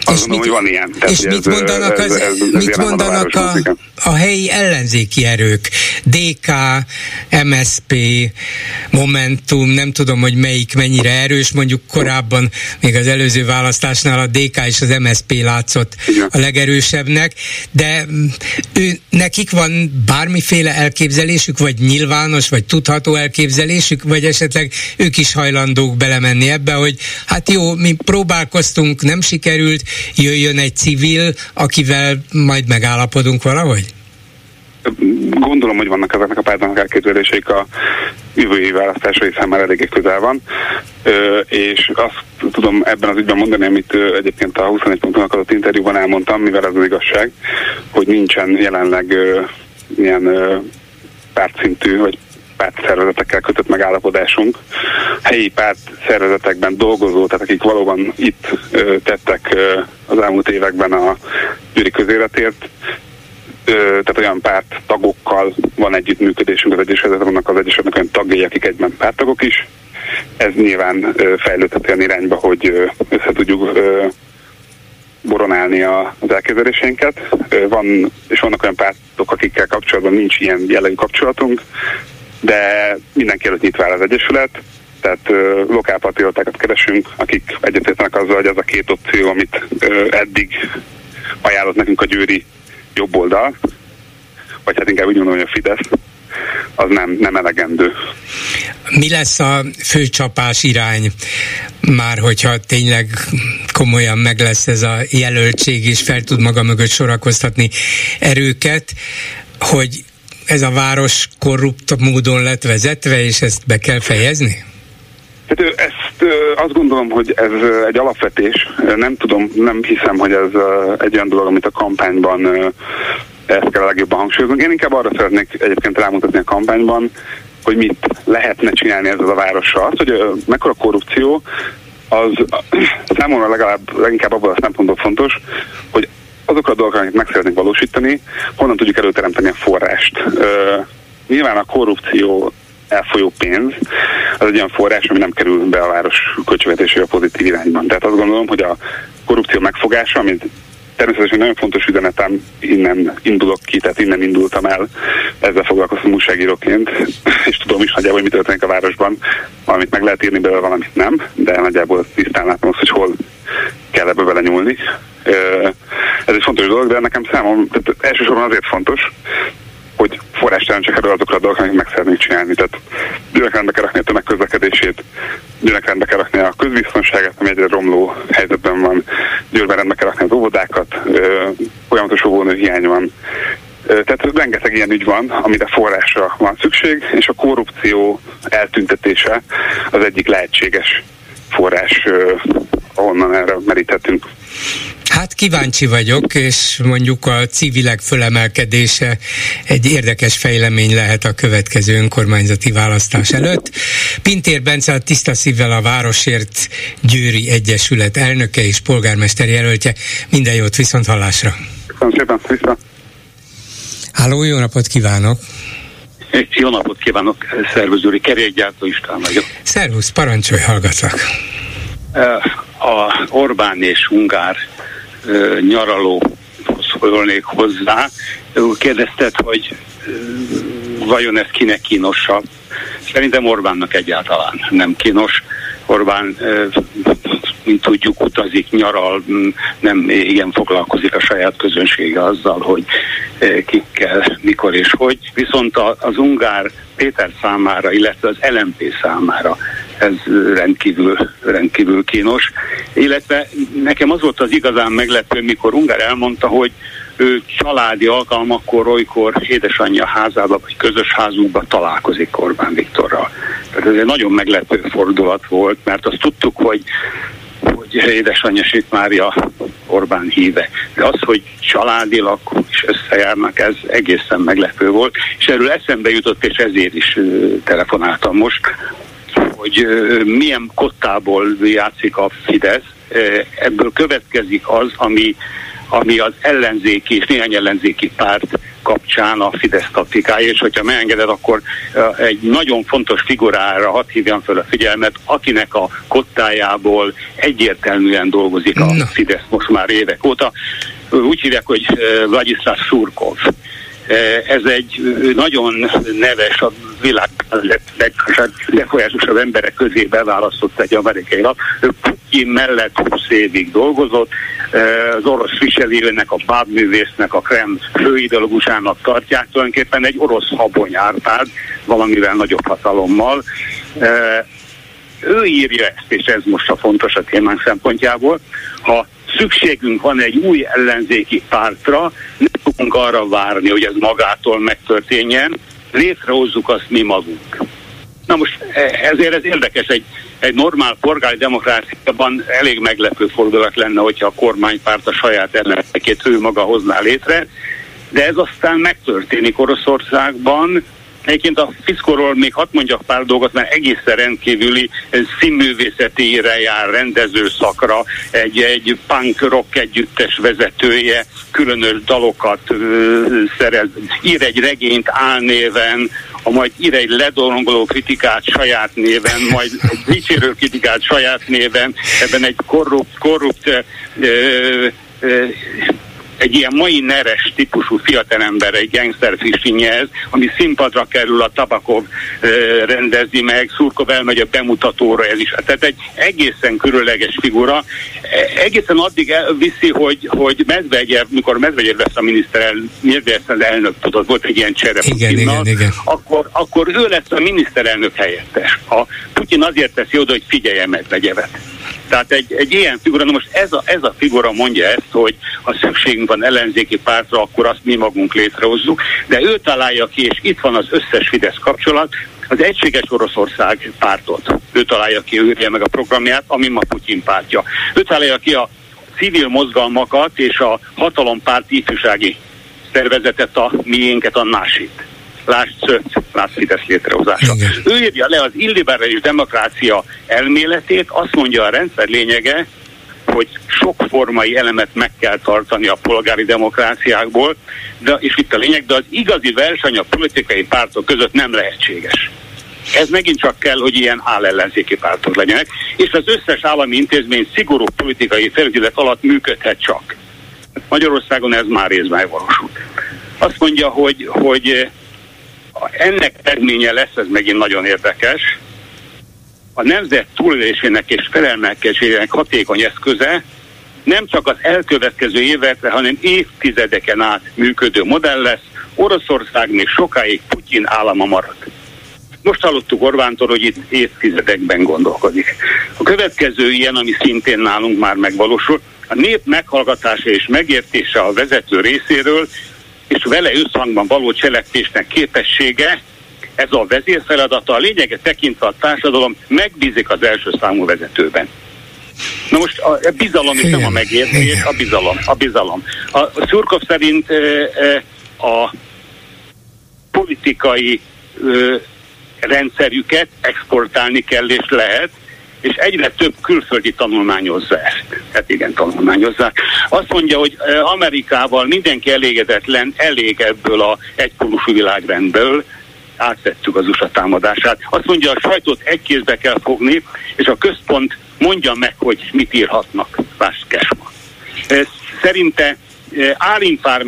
azt mondom, hogy van ilyen. Tehát, és mit mondanak, ez, az, ez, ez, mit mondanak a, a, a helyi ellenzéki erők? DK, MSP, Momentum, nem tudom, hogy melyik mennyire erős, mondjuk korábban, még az előző választásnál a DK és az MSP látszott Igen. a legerősebbnek, de ő, nekik van bármiféle elképzelésük, vagy nyilvános, vagy tudható elképzelésük, vagy esetleg ők is hajlandók belemenni ebbe, hogy hát jó, mi próbálkoztunk, nem sikerült, sikerült, jöjjön egy civil, akivel majd megállapodunk valahogy? Gondolom, hogy vannak ezeknek a pártnak elképzeléseik a jövő év választásai számára eléggé közel van, és azt tudom ebben az ügyben mondani, amit egyébként a 21 pontonak adott interjúban elmondtam, mivel ez az igazság, hogy nincsen jelenleg ilyen pártszintű vagy pártszervezetekkel kötött megállapodásunk. Helyi párt szervezetekben dolgozó, tehát akik valóban itt ö, tettek ö, az elmúlt években a gyűri közéletért, tehát olyan párt tagokkal van együttműködésünk az Egyesületben, vannak az Egyesületnek olyan tagjai, akik egyben pártagok is. Ez nyilván fejlődhet olyan irányba, hogy össze tudjuk boronálni az elképzeléseinket. Van, és vannak olyan pártok, akikkel kapcsolatban nincs ilyen jellegű kapcsolatunk, de mindenki előtt nyitva áll az Egyesület, tehát uh, lokálpatriótákat keresünk, akik egyetértenek azzal, hogy az a két opció, amit uh, eddig ajánlott nekünk a győri jobb oldal, vagy hát inkább úgy mondom, hogy a Fidesz, az nem, nem elegendő. Mi lesz a főcsapás irány, már hogyha tényleg komolyan meg lesz ez a jelöltség, és fel tud maga mögött sorakoztatni erőket, hogy ez a város korrupt módon lett vezetve, és ezt be kell fejezni? Hát ezt azt gondolom, hogy ez egy alapvetés. Nem tudom, nem hiszem, hogy ez egy olyan dolog, amit a kampányban ezt kell a legjobban hangsúlyozni. Én inkább arra szeretnék egyébként rámutatni a kampányban, hogy mit lehetne csinálni ezzel a várossal. Az, hogy mekkora korrupció, az számomra legalább leginkább abban a szempontból fontos, hogy azok a dolgok, amiket meg szeretnénk valósítani, honnan tudjuk előteremteni a forrást. Nyilván a korrupció elfolyó pénz, az egy olyan forrás, ami nem kerül be a város költségvetésére pozitív irányban. Tehát azt gondolom, hogy a korrupció megfogása, amit természetesen nagyon fontos üzenetem, innen indulok ki, tehát innen indultam el, ezzel foglalkoztam újságíróként, és tudom is nagyjából, hogy mi történik a városban, valamit meg lehet írni belőle, valamit nem, de nagyjából tisztán látom azt, hogy hol kell ebbe bele nyúlni. Ez egy fontos dolog, de nekem számom, tehát elsősorban azért fontos, hogy forrástelen csak erről azokra a dolgokra, amit meg szeretnénk csinálni. Tehát gyűlnek rendbe kell rakni a tömegközlekedését, gyűlnek rendbe kell rakni a közbiztonságát, ami egyre romló helyzetben van, gyűlnek rendbe kell rakni az óvodákat, folyamatos óvónő hiány van. Tehát rengeteg ilyen ügy van, amire forrásra van szükség, és a korrupció eltüntetése az egyik lehetséges forrás, ahonnan erre meríthetünk. Hát kíváncsi vagyok, és mondjuk a civilek fölemelkedése egy érdekes fejlemény lehet a következő önkormányzati választás előtt. Pintér Bence a Tiszta Szívvel a Városért Győri Egyesület elnöke és polgármester jelöltje. Minden jót, viszont hallásra! Köszönöm szépen, vissza! Háló, jó napot kívánok! Jó napot kívánok, szervusz Gyuri, kerékgyártó István vagyok. Szervusz, parancsolj, hallgatlak! A Orbán és Ungár nyaralóhoz szólnék hozzá. Kérdezted, hogy vajon ez kinek kínosabb? Szerintem Orbánnak egyáltalán nem kínos. Orbán, mint tudjuk, utazik, nyaral, nem igen foglalkozik a saját közönsége azzal, hogy kikkel, mikor és hogy. Viszont az ungár Péter számára, illetve az LMP számára ez rendkívül, rendkívül kínos. Illetve nekem az volt az igazán meglepő, mikor Ungár elmondta, hogy ő családi alkalmakkor olykor édesanyja házába, vagy közös házukba találkozik Orbán Viktorral. Tehát ez egy nagyon meglepő fordulat volt, mert azt tudtuk, hogy hogy édesanyja Sik Mária Orbán híve. De az, hogy családilag is összejárnak, ez egészen meglepő volt, és erről eszembe jutott, és ezért is telefonáltam most, hogy milyen kottából játszik a Fidesz, ebből következik az, ami, ami az ellenzéki és néhány ellenzéki párt kapcsán a Fidesz taktikája, és hogyha megengeded, akkor egy nagyon fontos figurára hadd hívjam fel a figyelmet, akinek a kottájából egyértelműen dolgozik a Fidesz most már évek óta. Úgy hívják, hogy Vladislav Surkov ez egy nagyon neves, a világ legbefolyásosabb emberek közé beválasztott egy amerikai lap. Ő Putin mellett 20 évig dolgozott, az orosz viselőnek, a bábművésznek, a Krem főideológusának tartják, tulajdonképpen egy orosz habony árpád, valamivel nagyobb hatalommal. Ő írja ezt, és ez most a fontos a témánk szempontjából. Ha szükségünk van egy új ellenzéki pártra, nem tudunk arra várni, hogy ez magától megtörténjen, létrehozzuk azt mi magunk. Na most e, ezért ez érdekes, egy, egy normál polgári demokráciában elég meglepő fordulat lenne, hogyha a kormánypárt a saját ellenzékét ő maga hozná létre, de ez aztán megtörténik Oroszországban, Egyébként a Fiszkorról még hadd mondjak pár dolgot, mert egészen rendkívüli színművészetére jár rendező szakra, egy, egy punk rock együttes vezetője, különös dalokat ö, szerez, ír egy regényt álnéven, a majd ír egy ledorongoló kritikát saját néven, majd egy dicsérő kritikát saját néven, ebben egy korrupt, korrupt ö, ö, egy ilyen mai neres típusú fiatalember egy gangster fishinghez, ami színpadra kerül, a Tabakov rendezi meg, Szurkov elmegy a bemutatóra, ez is. Tehát egy egészen különleges figura. E, egészen addig viszi, hogy, hogy Medvegyev, mikor Medvegyev lesz a miniszter, az elnök, tudod, volt egy ilyen csere igen, igen, igen. Akkor, akkor ő lesz a miniszterelnök helyettes. A Putyin azért teszi oda, hogy figyelje Medvegyevet. Tehát egy, egy ilyen figura, na most ez a, ez a figura mondja ezt, hogy ha szükségünk van ellenzéki pártra, akkor azt mi magunk létrehozzuk, de ő találja ki, és itt van az összes Fidesz kapcsolat, az Egységes Oroszország pártot. Ő találja ki, ő meg a programját, ami ma Putyin pártja. Ő találja ki a civil mozgalmakat és a hatalompárt ifjúsági szervezetet, a miénket, a násit lásd Szöt, lásd Fidesz létrehozása. Igen. Ő írja le az illiberális demokrácia elméletét, azt mondja a rendszer lényege, hogy sok formai elemet meg kell tartani a polgári demokráciákból, de, és itt a lényeg, de az igazi verseny a politikai pártok között nem lehetséges. Ez megint csak kell, hogy ilyen állellenzéki pártok legyenek, és az összes állami intézmény szigorú politikai felügyelet alatt működhet csak. Magyarországon ez már részben megvalósult. Azt mondja, hogy, hogy ennek eredménye lesz, ez megint nagyon érdekes, a nemzet túlélésének és felelmelkesésének hatékony eszköze nem csak az elkövetkező évekre, hanem évtizedeken át működő modell lesz, Oroszország még sokáig Putyin állama marad. Most hallottuk Orbántól, hogy itt évtizedekben gondolkodik. A következő ilyen, ami szintén nálunk már megvalósul, a nép meghallgatása és megértése a vezető részéről, és vele összhangban való cselekvésnek képessége, ez a vezérfeladata, a lényege tekintve a társadalom megbízik az első számú vezetőben. Na most a bizalom is nem a megértés, a bizalom. A bizalom. A, Szurkov szerint a politikai rendszerüket exportálni kell és lehet, és egyre több külföldi tanulmányozza ezt. Hát igen, tanulmányozzák. Azt mondja, hogy Amerikával mindenki elégedetlen, elég ebből a egypólusú világrendből, átvettük az USA támadását. Azt mondja, a sajtót egy kézbe kell fogni, és a központ mondja meg, hogy mit írhatnak. Lásd. Szerinte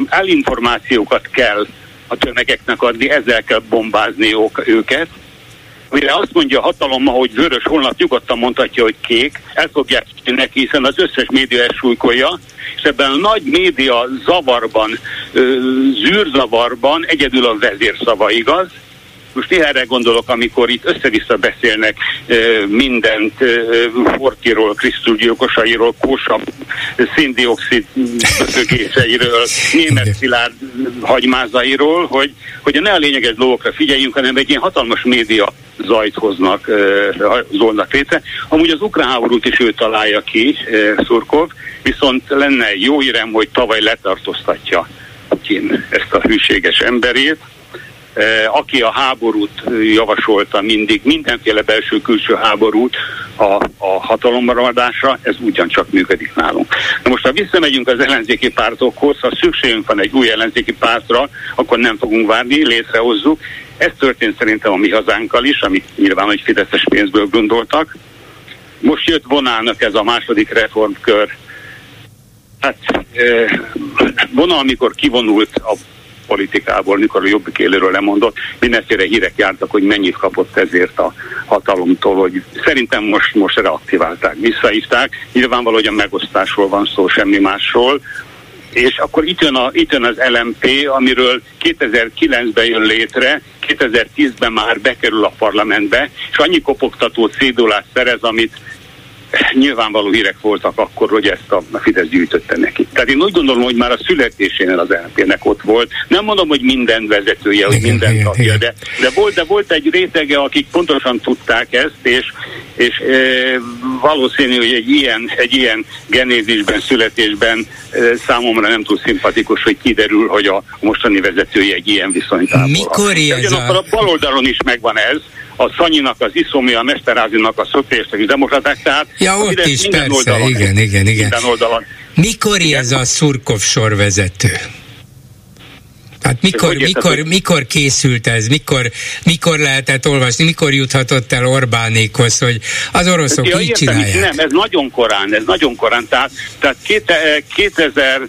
állinformációkat kell a tömegeknek adni, ezzel kell bombázni őket, mire azt mondja a hatalom, hogy vörös holnap nyugodtan mondhatja, hogy kék, el fogják neki, hiszen az összes média súlykolja, és ebben a nagy média zavarban, zűrzavarban egyedül a vezérszava igaz, most néha erre gondolok, amikor itt össze-vissza beszélnek mindent Fortiról, Krisztusgyilkosairól, Kósa széndiokszid bögéseiről, német szilárd hagymázairól, hogy, hogy ne a lényeges dolgokra figyeljünk, hanem egy ilyen hatalmas média zajt hoznak, zolnak létre. Amúgy az ukrán háborút is ő találja ki, Szurkov, viszont lenne jó írem, hogy tavaly letartóztatja Putin ezt a hűséges emberét, aki a háborút javasolta mindig, mindenféle belső-külső háborút a, a hatalommaradásra, ez ugyancsak működik nálunk. Na most, ha visszamegyünk az ellenzéki pártokhoz, ha szükségünk van egy új ellenzéki pártra, akkor nem fogunk várni, létrehozzuk. Ez történt szerintem a mi hazánkkal is, amit nyilván, hogy fideszes pénzből gondoltak. Most jött vonálnak ez a második reformkör. Hát vonal, amikor kivonult a politikából, mikor a jobbik éléről lemondott, mindenféle hírek jártak, hogy mennyit kapott ezért a hatalomtól, hogy szerintem most, most reaktiválták, visszaívták. Nyilvánvaló, hogy a megosztásról van szó, semmi másról, és akkor itt jön, a, itt jön az LMP, amiről 2009-ben jön létre, 2010-ben már bekerül a parlamentbe, és annyi kopogtató cédulát szerez, amit nyilvánvaló hírek voltak akkor, hogy ezt a Fidesz gyűjtötte neki. Tehát én úgy gondolom, hogy már a születésénél az LNP-nek ott volt. Nem mondom, hogy minden vezetője, hogy minden tagja, de, de, volt, de volt egy rétege, akik pontosan tudták ezt, és, és e, valószínű, hogy egy ilyen, egy ilyen genézisben, születésben e, számomra nem túl szimpatikus, hogy kiderül, hogy a mostani vezetője egy ilyen viszonyt ápol. Mikor ez a... a baloldalon is megvan ez, a Szanyinak, az Iszomi, a Mesterázinak, a szocialisták demokraták, tehát ja, ott is persze, oldalon, igen, igen, igen. Minden oldalon. Mikor igen. ez a Szurkov sorvezető? Hát mikor, mikor, mikor készült ez, mikor, mikor lehetett olvasni, mikor juthatott el Orbánékhoz, hogy az oroszok ja, így értem, csinálják? Nem, ez nagyon korán, ez nagyon korán, tehát, tehát 2000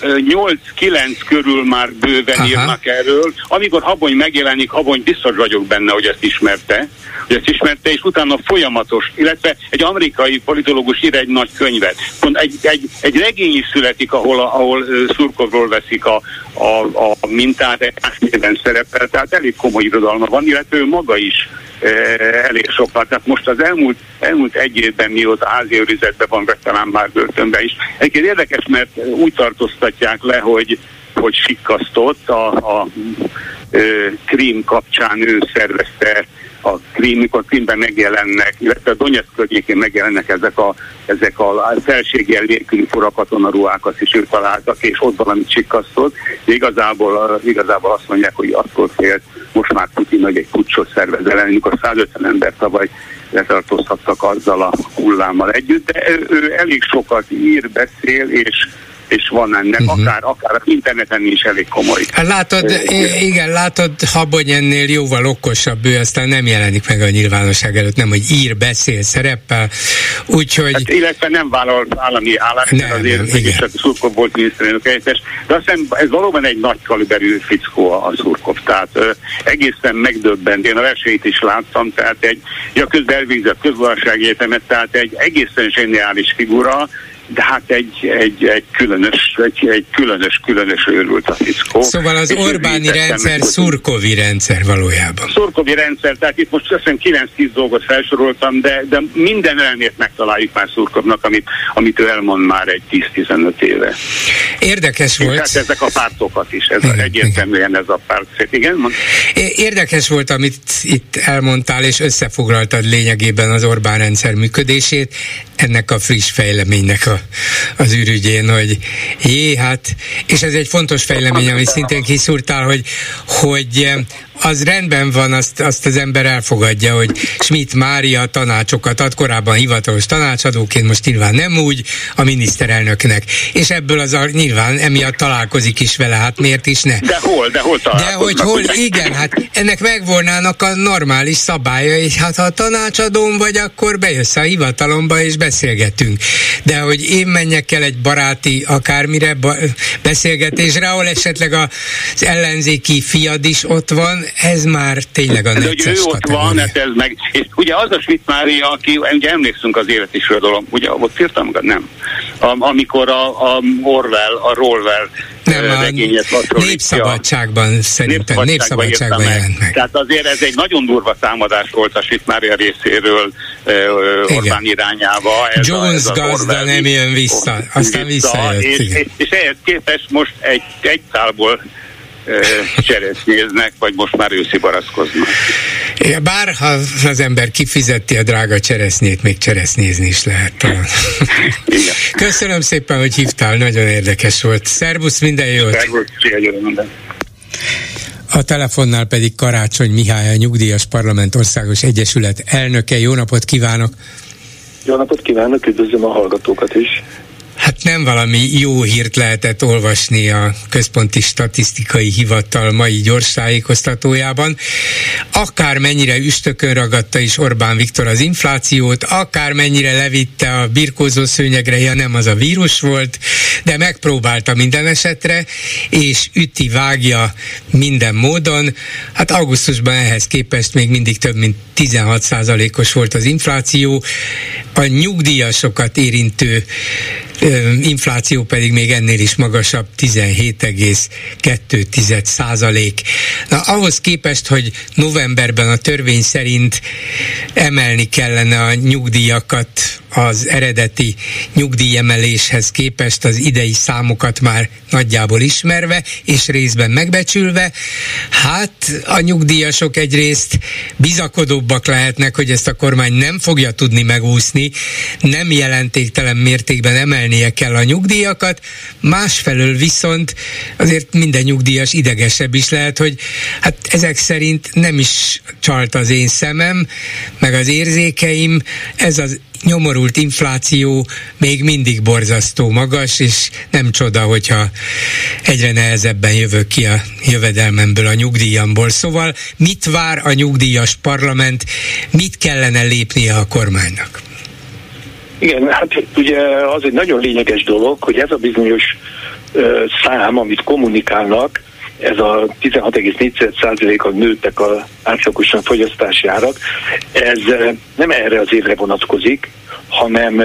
8-9 körül már bőven Aha. írnak erről. Amikor Habony megjelenik, Habony biztos vagyok benne, hogy ezt ismerte, hogy ezt ismerte, és utána folyamatos, illetve egy amerikai politológus ír egy nagy könyvet. Egy, egy, egy regény is születik, ahol, ahol Szurkovról veszik a, a, a mintát, egy szerepel, tehát elég komoly irodalma van, illetve ő maga is elég sokat. Tehát most az elmúlt, elmúlt egy évben mióta házi őrizetben van, vagy talán már börtönben is. Egyébként érdekes, mert úgy tartóztatják le, hogy hogy sikkasztott a, a, a Krím kapcsán ő szervezte a Krím, mikor Krímben megjelennek, illetve a Donetsk környékén megjelennek ezek a, ezek a felségjel nélküli ruhákat is ők találtak, és ott valamit csikkasztott. De igazából, igazából azt mondják, hogy attól félt, most már Putin hogy egy pucsot szervez ellen, amikor 150 ember tavaly letartóztattak azzal a hullámmal együtt, de ő elég sokat ír, beszél, és és van ennek, uh-huh. akár, akár az interneten is elég komoly. Hát látod, igen, látod, Habony ennél jóval okosabb, ő aztán nem jelenik meg a nyilvánosság előtt, nem, hogy ír, beszél, szerepel, úgyhogy... Hát, illetve nem vállal állami állást, nem, azért mégis Szurkov volt miniszterelnök helyettes, de azt hiszem, ez valóban egy nagy kaliberű fickó a, Szurkov, tehát ö, egészen megdöbbent, én a verseit is láttam, tehát egy, ja közben elvégzett közgazdasági egyetemet, tehát egy egészen zseniális figura, de hát egy, egy, egy különös, egy, egy különös, különös őrült a fickó. Szóval az Orbáni rendszer szurkovi rendszer valójában. Szurkovi rendszer, tehát itt most hiszem 9-10 dolgot felsoroltam, de, de minden elmét megtaláljuk már Szurkovnak, amit, amit ő elmond már egy 10-15 éve. Érdekes volt. Hát ezek a pártokat is, ez igen, egyértelműen igen. ez a párt. Igen, mond? Érdekes volt, amit itt elmondtál, és összefoglaltad lényegében az Orbán rendszer működését, ennek a friss fejleménynek a az ürügyén, hogy jé, hát, és ez egy fontos fejlemény, ami szintén kiszúrtál, hogy, hogy az rendben van, azt, azt az ember elfogadja, hogy Schmidt Mária tanácsokat ad, korábban hivatalos tanácsadóként, most nyilván nem úgy a miniszterelnöknek. És ebből az a, nyilván emiatt találkozik is vele, hát miért is ne? De hol, de hol De hogy hol, igen, hát ennek megvolnának a normális szabályai, hát ha a tanácsadóm vagy, akkor bejössz a hivatalomba és beszélgetünk. De hogy én menjek el egy baráti akármire ba, beszélgetésre, ahol esetleg az ellenzéki fiad is ott van, ez már tényleg a necces ő ott van, hát ez meg, és ugye az a Schmidt Mária, aki, ugye emlékszünk az élet is dolog, ugye ott írtam magad? Nem. A, amikor a, a Orwell, a Rolwell nem, a népszabadságban szerintem, népszabadságban jelent meg. Tehát azért ez egy nagyon durva támadás volt a Schmidt Mária részéről uh, Orbán irányába. Ez Jones a, ez gazda nem jön vissza, aztán vissza, visszajött. És, és, és ehhez képest most egy, egy szálból cseresznyéznek, vagy most már őszi baraszkoznak. Bár ha az ember kifizeti a drága cseresznyét, még cseresznyézni is lehet talán. Igen. Köszönöm szépen, hogy hívtál, nagyon érdekes volt. Szervusz, minden jót! Szervusz, minden. A telefonnál pedig Karácsony Mihály, a Nyugdíjas Parlament Országos Egyesület elnöke. Jó napot kívánok! Jó napot kívánok, üdvözlöm a hallgatókat is! Hát nem valami jó hírt lehetett olvasni a Központi Statisztikai Hivatal mai gyors tájékoztatójában. Akár mennyire üstökön ragadta is Orbán Viktor az inflációt, akár mennyire levitte a birkózó szőnyegre, ja nem az a vírus volt, de megpróbálta minden esetre, és üti, vágja minden módon. Hát augusztusban ehhez képest még mindig több mint 16%-os volt az infláció. A nyugdíjasokat érintő infláció pedig még ennél is magasabb, 17,2 százalék. Na ahhoz képest, hogy novemberben a törvény szerint emelni kellene a nyugdíjakat az eredeti nyugdíjemeléshez képest az idei számokat már nagyjából ismerve és részben megbecsülve, hát a nyugdíjasok egyrészt bizakodóbbak lehetnek, hogy ezt a kormány nem fogja tudni megúszni, nem jelentéktelen mértékben emelnie kell a nyugdíjakat, másfelől viszont azért minden nyugdíjas idegesebb is lehet, hogy hát ezek szerint nem is csalt az én szemem, meg az érzékeim, ez az nyomorult infláció még mindig borzasztó magas, és nem csoda, hogyha egyre nehezebben jövök ki a jövedelmemből, a nyugdíjamból. Szóval mit vár a nyugdíjas parlament, mit kellene lépnie a kormánynak? Igen, hát ugye az egy nagyon lényeges dolog, hogy ez a bizonyos ö, szám, amit kommunikálnak, ez a 16,4%-a nőttek a átlagosan fogyasztási árak, ez nem erre az évre vonatkozik, hanem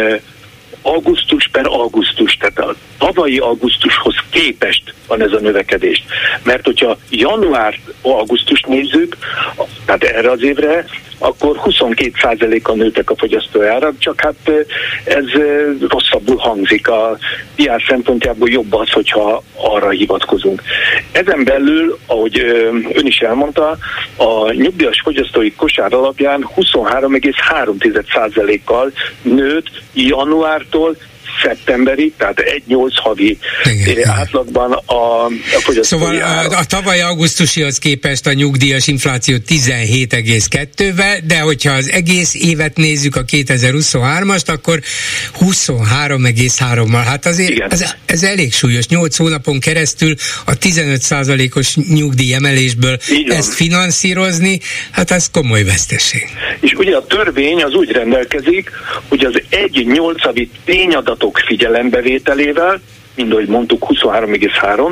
augusztus per augusztus, tehát a tavalyi augusztushoz képest van ez a növekedés. Mert hogyha január augusztust nézzük, tehát erre az évre, akkor 22%-kal nőttek a fogyasztóárak, csak hát ez rosszabbul hangzik. A PR szempontjából jobb az, hogyha arra hivatkozunk. Ezen belül, ahogy ön is elmondta, a nyugdíjas fogyasztói kosár alapján 23,3%-kal nőtt januártól szeptemberig, tehát egy 8 havi Igen. átlagban a, a fogyasztói Szóval a, a tavaly augusztusihoz képest a nyugdíjas infláció 17,2-vel, de hogyha az egész évet nézzük, a 2023-ast, akkor 23,3-mal. Hát azért ez, ez elég súlyos. 8 hónapon keresztül a 15%-os nyugdíj emelésből ezt finanszírozni, hát ez komoly veszteség. És ugye a törvény az úgy rendelkezik, hogy az egy nyolcavi tényadatok figyelembevételével mind ahogy mondtuk, 23,3,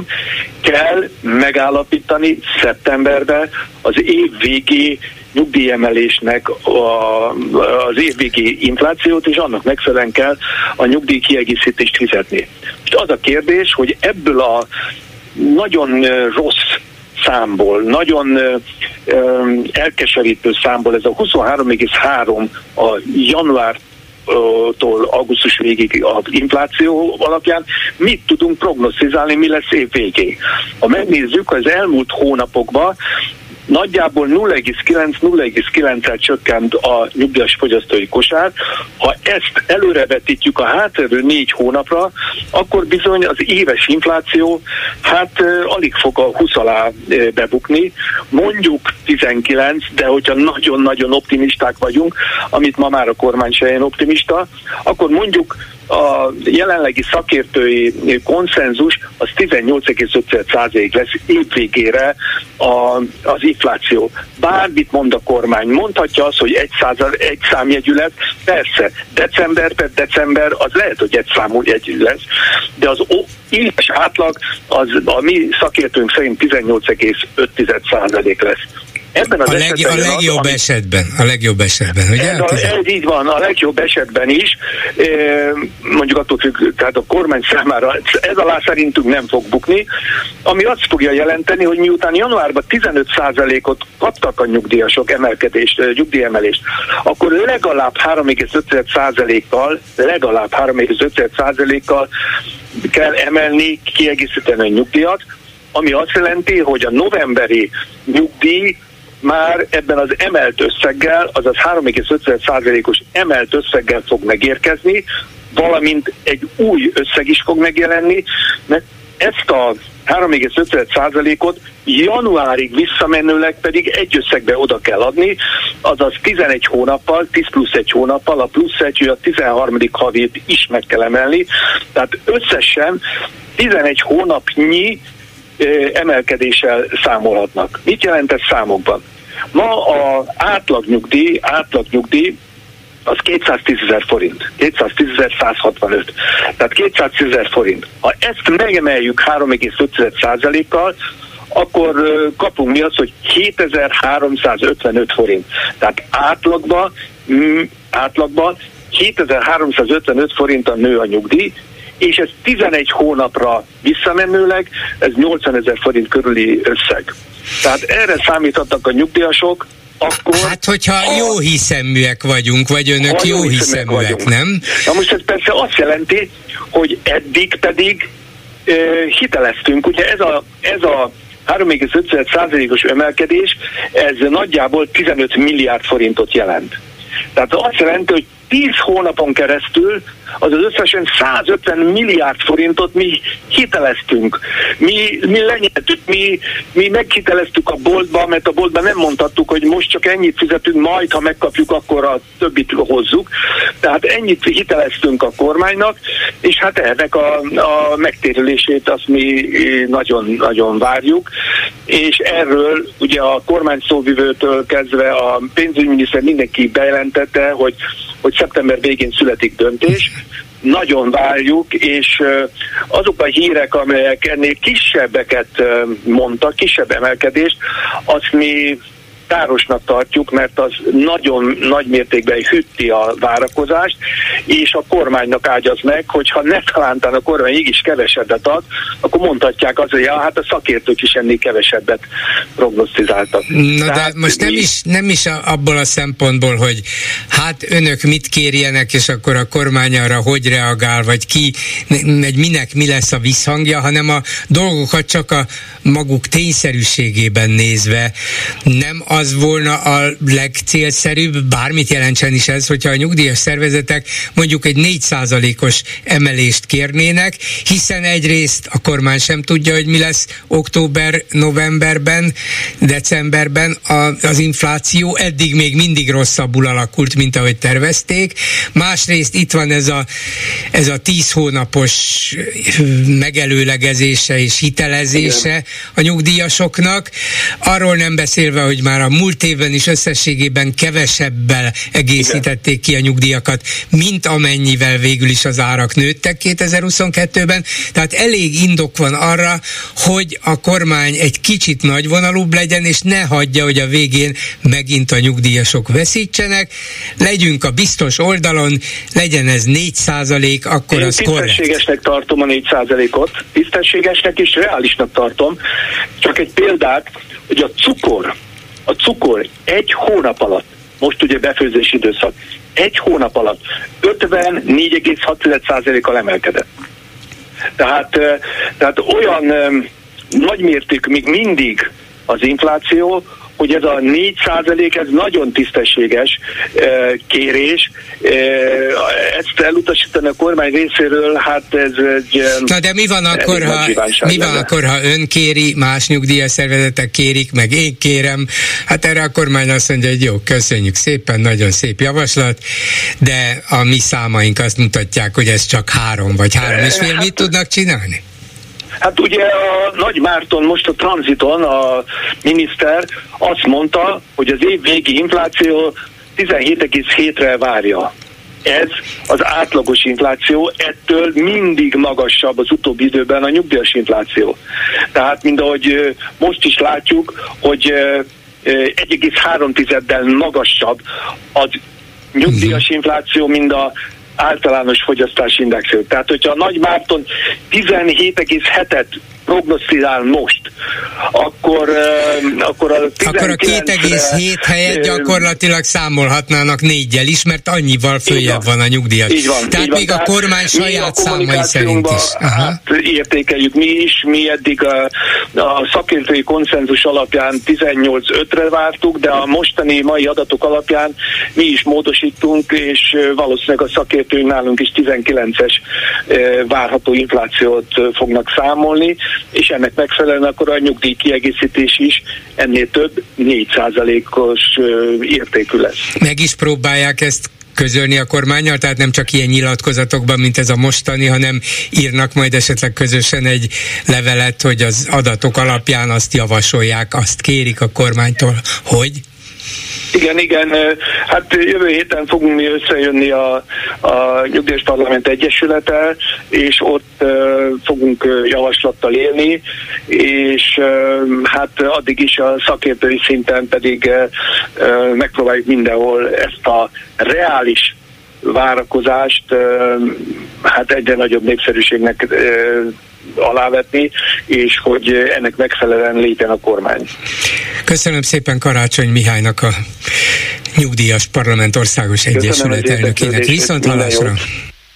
kell megállapítani szeptemberben az év végi nyugdíjemelésnek a, az évvégi inflációt, és annak megfelelően kell a nyugdíj kiegészítést fizetni. Most az a kérdés, hogy ebből a nagyon rossz számból, nagyon elkeserítő számból, ez a 23,3 a január tól augusztus végig az infláció alapján, mit tudunk prognosztizálni, mi lesz év végén. Ha megnézzük, az elmúlt hónapokban nagyjából 0,9-0,9-el csökkent a nyugdíjas fogyasztói kosár. Ha ezt előrevetítjük a hátrevő négy hónapra, akkor bizony az éves infláció hát alig fog a 20 alá bebukni, mondjuk 19, de hogyha nagyon-nagyon optimisták vagyunk, amit ma már a kormány se ilyen optimista, akkor mondjuk a jelenlegi szakértői konszenzus az 18,5% lesz évvégére a, az infláció. Bármit mond a kormány, mondhatja azt, hogy egy, százal, egy számjegyű lesz, persze, december per december az lehet, hogy egy számú jegyű lesz, de az éves átlag az a mi szakértőnk szerint 18,5% lesz. Ebben az a, leg, a legjobb az, esetben, a legjobb esetben, ugye? Ez, a, ez így van, a legjobb esetben is, mondjuk attól függ, tehát a kormány számára ez alá szerintünk nem fog bukni, ami azt fogja jelenteni, hogy miután januárban 15%-ot kaptak a nyugdíjasok emelkedést, nyugdíjemelést, akkor legalább 3,5%-kal, legalább 3,5%-kal kell emelni, kiegészíteni a nyugdíjat, ami azt jelenti, hogy a novemberi nyugdíj már ebben az emelt összeggel, azaz 3,5%-os emelt összeggel fog megérkezni, valamint egy új összeg is fog megjelenni, mert ezt a 3,5%-ot januárig visszamenőleg pedig egy összegbe oda kell adni, azaz 11 hónappal, 10 plusz egy hónappal, a plusz egy, a 13. havét is meg kell emelni, tehát összesen 11 hónapnyi emelkedéssel számolhatnak. Mit jelent ez számokban? Ma a átlagnyugdíj, átlagnyugdíj az 210 ezer forint. 210 ezer 165. Tehát 210 ezer forint. Ha ezt megemeljük 3,5 százalékkal, akkor kapunk mi az, hogy 7355 forint. Tehát átlagban, átlagban 7355 forint a nő a nyugdíj, és ez 11 hónapra visszamenőleg, ez 80 ezer forint körüli összeg. Tehát erre számíthatnak a nyugdíjasok, akkor... Hát, hogyha a, jó hiszeműek vagyunk, vagy önök jó, jó hiszeműek, nem? Na most ez persze azt jelenti, hogy eddig pedig e, hiteleztünk. Ugye ez a, ez a 3,5%-os emelkedés, ez nagyjából 15 milliárd forintot jelent. Tehát azt jelenti, hogy 10 hónapon keresztül az összesen 150 milliárd forintot mi hiteleztünk. Mi, mi lenyeltük, mi, mi meghiteleztük a boltba, mert a boltban nem mondhattuk, hogy most csak ennyit fizetünk, majd ha megkapjuk, akkor a többit hozzuk. Tehát ennyit hiteleztünk a kormánynak, és hát ennek a, a megtérülését azt mi nagyon-nagyon várjuk, és erről ugye a kormány szóvivőtől kezdve a pénzügyminiszter mindenki bejelentette, hogy, hogy szeptember végén születik döntés, nagyon várjuk, és azok a hírek, amelyek ennél kisebbeket mondtak, kisebb emelkedést, azt mi károsnak tartjuk, mert az nagyon nagy mértékben hűti a várakozást, és a kormánynak ágyaz meg, hogyha ne talántán a kormány így is kevesebbet ad, akkor mondhatják az, hogy ja, hát a szakértők is ennél kevesebbet prognosztizáltak. Na Tehát de most nem is, nem is abból a szempontból, hogy hát önök mit kérjenek, és akkor a kormány arra hogy reagál, vagy ki, egy minek mi lesz a visszhangja, hanem a dolgokat csak a maguk tényszerűségében nézve nem az az volna a legcélszerűbb, bármit jelentsen is ez, hogyha a nyugdíjas szervezetek mondjuk egy 4%-os emelést kérnének, hiszen egyrészt a kormány sem tudja, hogy mi lesz október, novemberben, decemberben a, az infláció. Eddig még mindig rosszabbul alakult, mint ahogy tervezték. Másrészt itt van ez a, ez a 10 hónapos megelőlegezése és hitelezése a nyugdíjasoknak, arról nem beszélve, hogy már a múlt évben is összességében kevesebbel egészítették ki a nyugdíjakat, mint amennyivel végül is az árak nőttek 2022-ben, tehát elég indok van arra, hogy a kormány egy kicsit nagyvonalúbb legyen, és ne hagyja, hogy a végén megint a nyugdíjasok veszítsenek, legyünk a biztos oldalon, legyen ez 4 százalék, akkor Én az korrekt. tartom a 4 százalékot, tisztességesnek és reálisnak tartom. Csak egy példát, hogy a cukor, a cukor egy hónap alatt, most ugye befőzési időszak, egy hónap alatt 54,6%-kal emelkedett. Tehát, tehát olyan nagy mértékű még mindig az infláció, hogy ez a 4 százalék, ez nagyon tisztességes kérés. Ezt elutasítani a kormány részéről, hát ez egy... Na de mi van akkor, ha, mi van akkor, ha ön kéri, más nyugdíjas szervezetek kérik, meg én kérem, hát erre a kormány azt mondja, hogy jó, köszönjük szépen, nagyon szép javaslat, de a mi számaink azt mutatják, hogy ez csak három vagy három és fél, mit tudnak csinálni? Hát ugye a Nagy Márton most a tranziton a miniszter azt mondta, hogy az év végi infláció 17,7-re várja. Ez az átlagos infláció, ettől mindig magasabb az utóbbi időben a nyugdíjas infláció. Tehát, mint ahogy most is látjuk, hogy 1,3-del magasabb az nyugdíjas mhm. infláció, mint a általános fogyasztási indexről. Tehát, hogyha a Nagy Márton 17,7-et prognosztizál most, akkor, uh, akkor a 19, Akkor a 2,7 helyet gyakorlatilag számolhatnának négyel is, mert annyival följebb van. van a nyugdíjas. Így van, Tehát így még van. a kormány saját számai szerint is. Aha. Hát értékeljük mi is, mi eddig a, a szakértői konszenzus alapján 18-5-re vártuk, de a mostani mai adatok alapján mi is módosítunk, és valószínűleg a szakértőink nálunk is 19-es várható inflációt fognak számolni és ennek megfelelően akkor a nyugdíj kiegészítés is ennél több 4%-os értékű lesz. Meg is próbálják ezt közölni a kormányjal, tehát nem csak ilyen nyilatkozatokban, mint ez a mostani, hanem írnak majd esetleg közösen egy levelet, hogy az adatok alapján azt javasolják, azt kérik a kormánytól, hogy igen, igen. Hát jövő héten fogunk mi összejönni a, a Nyugdíjas Parlament Egyesülete, és ott uh, fogunk javaslattal élni, és uh, hát addig is a szakértői szinten pedig uh, megpróbáljuk mindenhol ezt a reális várakozást hát egyre nagyobb népszerűségnek alávetni, és hogy ennek megfelelően lépjen a kormány. Köszönöm szépen Karácsony Mihálynak a Nyugdíjas Parlament Országos Egyesület elnökének. Viszont hallásra!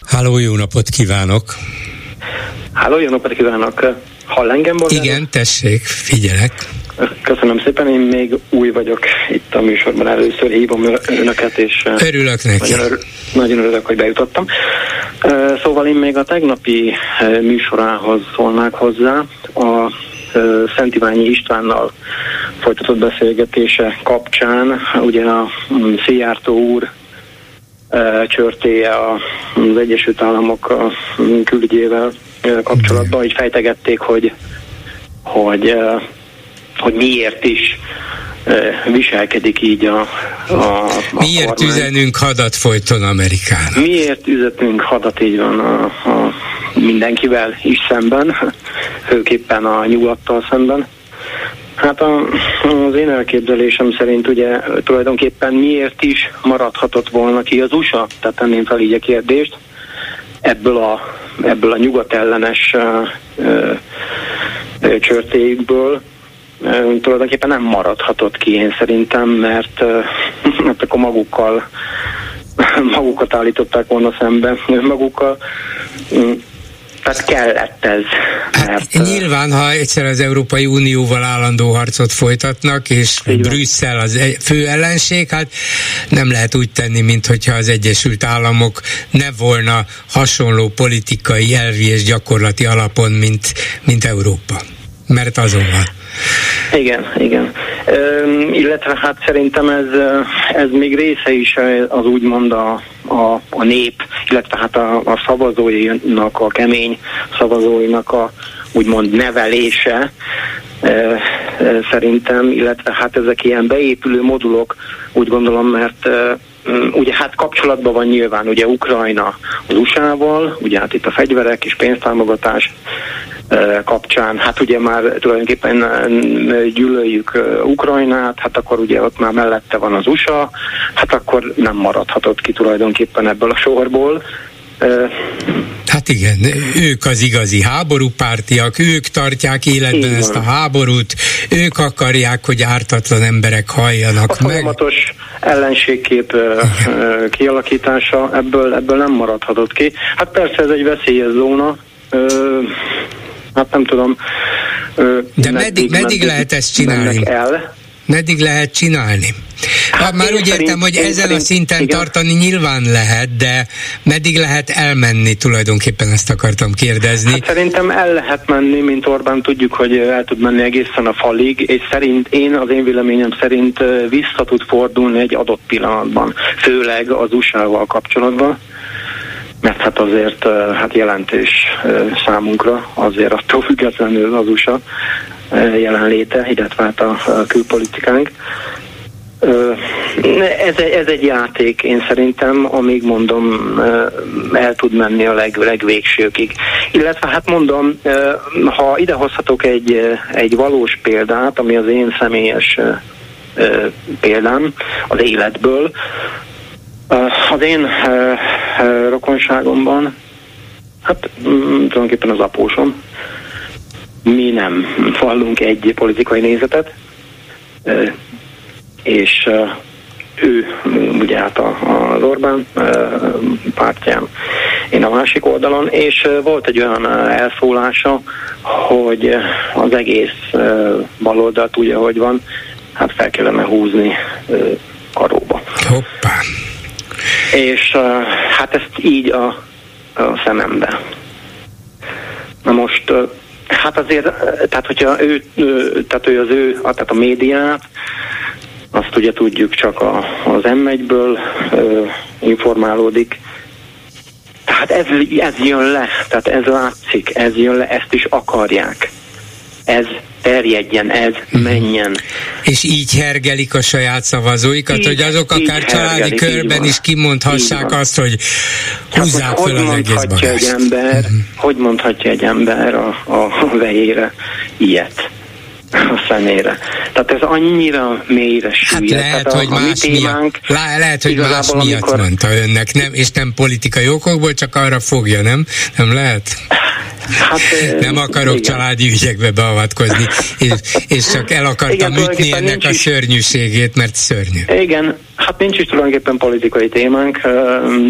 Háló, jó napot kívánok! Háló, jó napot kívánok! Hall engem, Bolgár? Igen, tessék, figyelek. Köszönöm szépen, én még új vagyok itt a műsorban, először hívom önöket, és örülök neki. Nagyon, örül, nagyon örülök, hogy bejutottam. Szóval én még a tegnapi műsorához szólnák hozzá, a Szent Iványi Istvánnal folytatott beszélgetése kapcsán, ugye a mm, Szijjártó úr csörtéje az Egyesült Államok külügyével kapcsolatban, hogy fejtegették, hogy, hogy hogy miért is viselkedik így a, a, a Miért kormány. üzenünk hadat folyton Amerikának? Miért üzetünk hadat így van a, a mindenkivel is szemben, főképpen a nyugattal szemben? Hát a, az én elképzelésem szerint ugye tulajdonképpen miért is maradhatott volna ki az USA? Tehát tenném fel így a kérdést ebből a, ebből a nyugat ellenes csörtéjükből, tulajdonképpen nem maradhatott ki én szerintem, mert, mert akkor magukkal magukat állították volna szembe magukkal. Tehát kellett ez. Hát mert, hát, nyilván, ha egyszer az Európai Unióval állandó harcot folytatnak, és Brüsszel az fő ellenség, hát nem lehet úgy tenni, mint hogyha az Egyesült Államok ne volna hasonló politikai, elvi és gyakorlati alapon, mint, mint Európa. Mert azon van. Igen, igen. Ö, illetve hát szerintem ez, ez még része is az úgymond a, a, a nép, illetve hát a, a szavazóinak, a kemény szavazóinak a úgymond nevelése, szerintem, illetve hát ezek ilyen beépülő modulok, úgy gondolom, mert ugye hát kapcsolatban van nyilván ugye Ukrajna az USA-val, ugye hát itt a fegyverek és pénztámogatás kapcsán, hát ugye már tulajdonképpen gyűlöljük Ukrajnát, hát akkor ugye ott már mellette van az USA, hát akkor nem maradhatott ki tulajdonképpen ebből a sorból, Hát igen, ők az igazi háborúpártiak, ők tartják életben ezt a háborút, ők akarják, hogy ártatlan emberek halljanak a meg. folyamatos ellenségkép igen. kialakítása ebből, ebből nem maradhatott ki. Hát persze ez egy veszélyes zóna, hát nem tudom. De meddig, meddig, lehet ezt csinálni? El. Meddig lehet csinálni? Hát, hát már úgy értem, szerint, hogy ezen szerint, a szinten igen. tartani nyilván lehet, de meddig lehet elmenni tulajdonképpen ezt akartam kérdezni. Hát szerintem el lehet menni, mint Orbán tudjuk, hogy el tud menni egészen a falig, és szerint én, az én véleményem szerint vissza tud fordulni egy adott pillanatban, főleg az USA-val kapcsolatban mert hát azért hát jelentés számunkra, azért attól függetlenül az USA jelenléte, illetve hát a külpolitikánk. Ez, ez egy játék, én szerintem, amíg mondom, el tud menni a leg, legvégsőkig. Illetve hát mondom, ha idehozhatok egy, egy valós példát, ami az én személyes példám az életből, az én rokonságomban, hát mm, tulajdonképpen az apósom, mi nem vallunk egy politikai nézetet, és ő ugye hát az Orbán pártján, én a másik oldalon, és volt egy olyan elszólása, hogy az egész baloldalt úgy, ahogy van, hát fel kellene húzni karóba. Hoppá! És hát ezt így a, a szemembe. Na most Hát azért, tehát hogyha ő, tehát ő az ő, tehát a médiát, azt ugye tudjuk csak a, az M1-ből ö, informálódik. Tehát ez, ez jön le, tehát ez látszik, ez jön le, ezt is akarják. Ez terjedjen, ez mhm. menjen. És így hergelik a saját szavazóikat, így, hogy azok akár családi körben is kimondhassák azt, hogy húzzák fel az egész Egy ember, uh-huh. Hogy mondhatja egy ember a, a vejére ilyet? A szemére. Tehát ez annyira mélyre süllyed. Hát lehet, a, hogy a más miatt, le, lehet, hogy más miatt amikor... mondta önnek, nem, és nem politikai okokból, csak arra fogja, nem? Nem lehet? Hát, nem akarok igen. családi ügyekbe beavatkozni, és, és csak el akartam igen, ütni ennek a szörnyűségét, mert szörnyű. Igen, hát nincs is tulajdonképpen politikai témánk,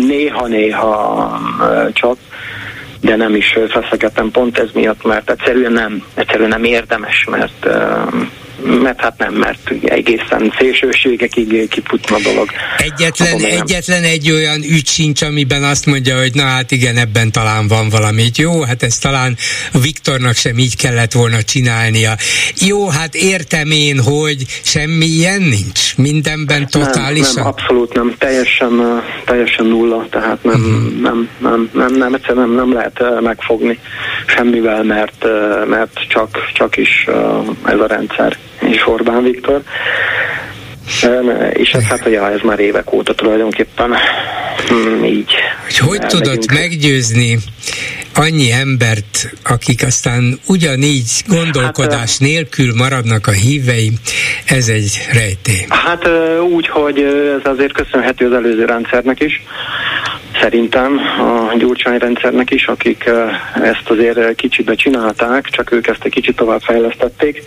néha-néha csak, de nem is feszegettem pont ez miatt, mert egyszerűen nem, egyszerűen nem érdemes, mert mert hát nem, mert egészen szélsőségekig kiputna a dolog. Egyetlen, egyetlen egy olyan ügy sincs, amiben azt mondja, hogy na hát igen, ebben talán van valami. Jó, hát ezt talán Viktornak sem így kellett volna csinálnia. Jó, hát értem én, hogy semmi ilyen nincs? Mindenben totálisan? Nem, nem abszolút nem. Teljesen, teljesen nulla, tehát nem, uh-huh. nem, nem, nem, nem, egyszerűen nem, nem lehet megfogni semmivel, mert, mert csak, csak is ez a rendszer és Orbán Viktor. És ez hát, hogy ez már évek óta tulajdonképpen mm, így. Hogy hogy tudott meggyőzni annyi embert, akik aztán ugyanígy gondolkodás hát, nélkül maradnak a hívei, ez egy rejtély. Hát úgy, hogy ez azért köszönhető az előző rendszernek is, szerintem a Gyurcsány rendszernek is, akik ezt azért kicsibe csinálták, csak ők ezt egy kicsit tovább fejlesztették.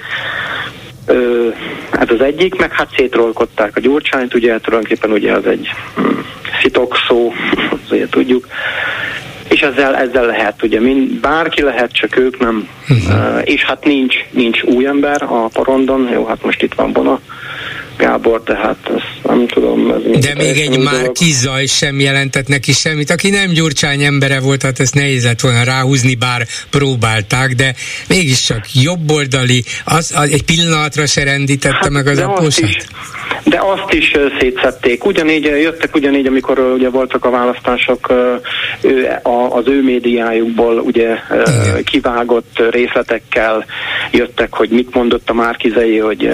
Ez az egyik, meg hát szétrolkodták a gyurcsányt, ugye tulajdonképpen ugye az egy hm, szitok szó, azért tudjuk. És ezzel, ezzel lehet, ugye mind, bárki lehet, csak ők nem. Uh-huh. És hát nincs, nincs új ember a porondon, jó, hát most itt van Bona Gábor, tehát ezt nem tudom. Ez De még egy Márki Zaj sem jelentett neki semmit, aki nem Gyurcsány embere volt, hát ezt nehéz lett volna ráhúzni, bár próbálták, de mégiscsak jobboldali, az, az egy pillanatra se rendítette hát, meg az aposat. De azt is szétszették. Ugyanígy jöttek ugyanígy, amikor ugye voltak a választások, az ő médiájukból ugye Igen. kivágott részletekkel jöttek, hogy mit mondott a Márkizei, hogy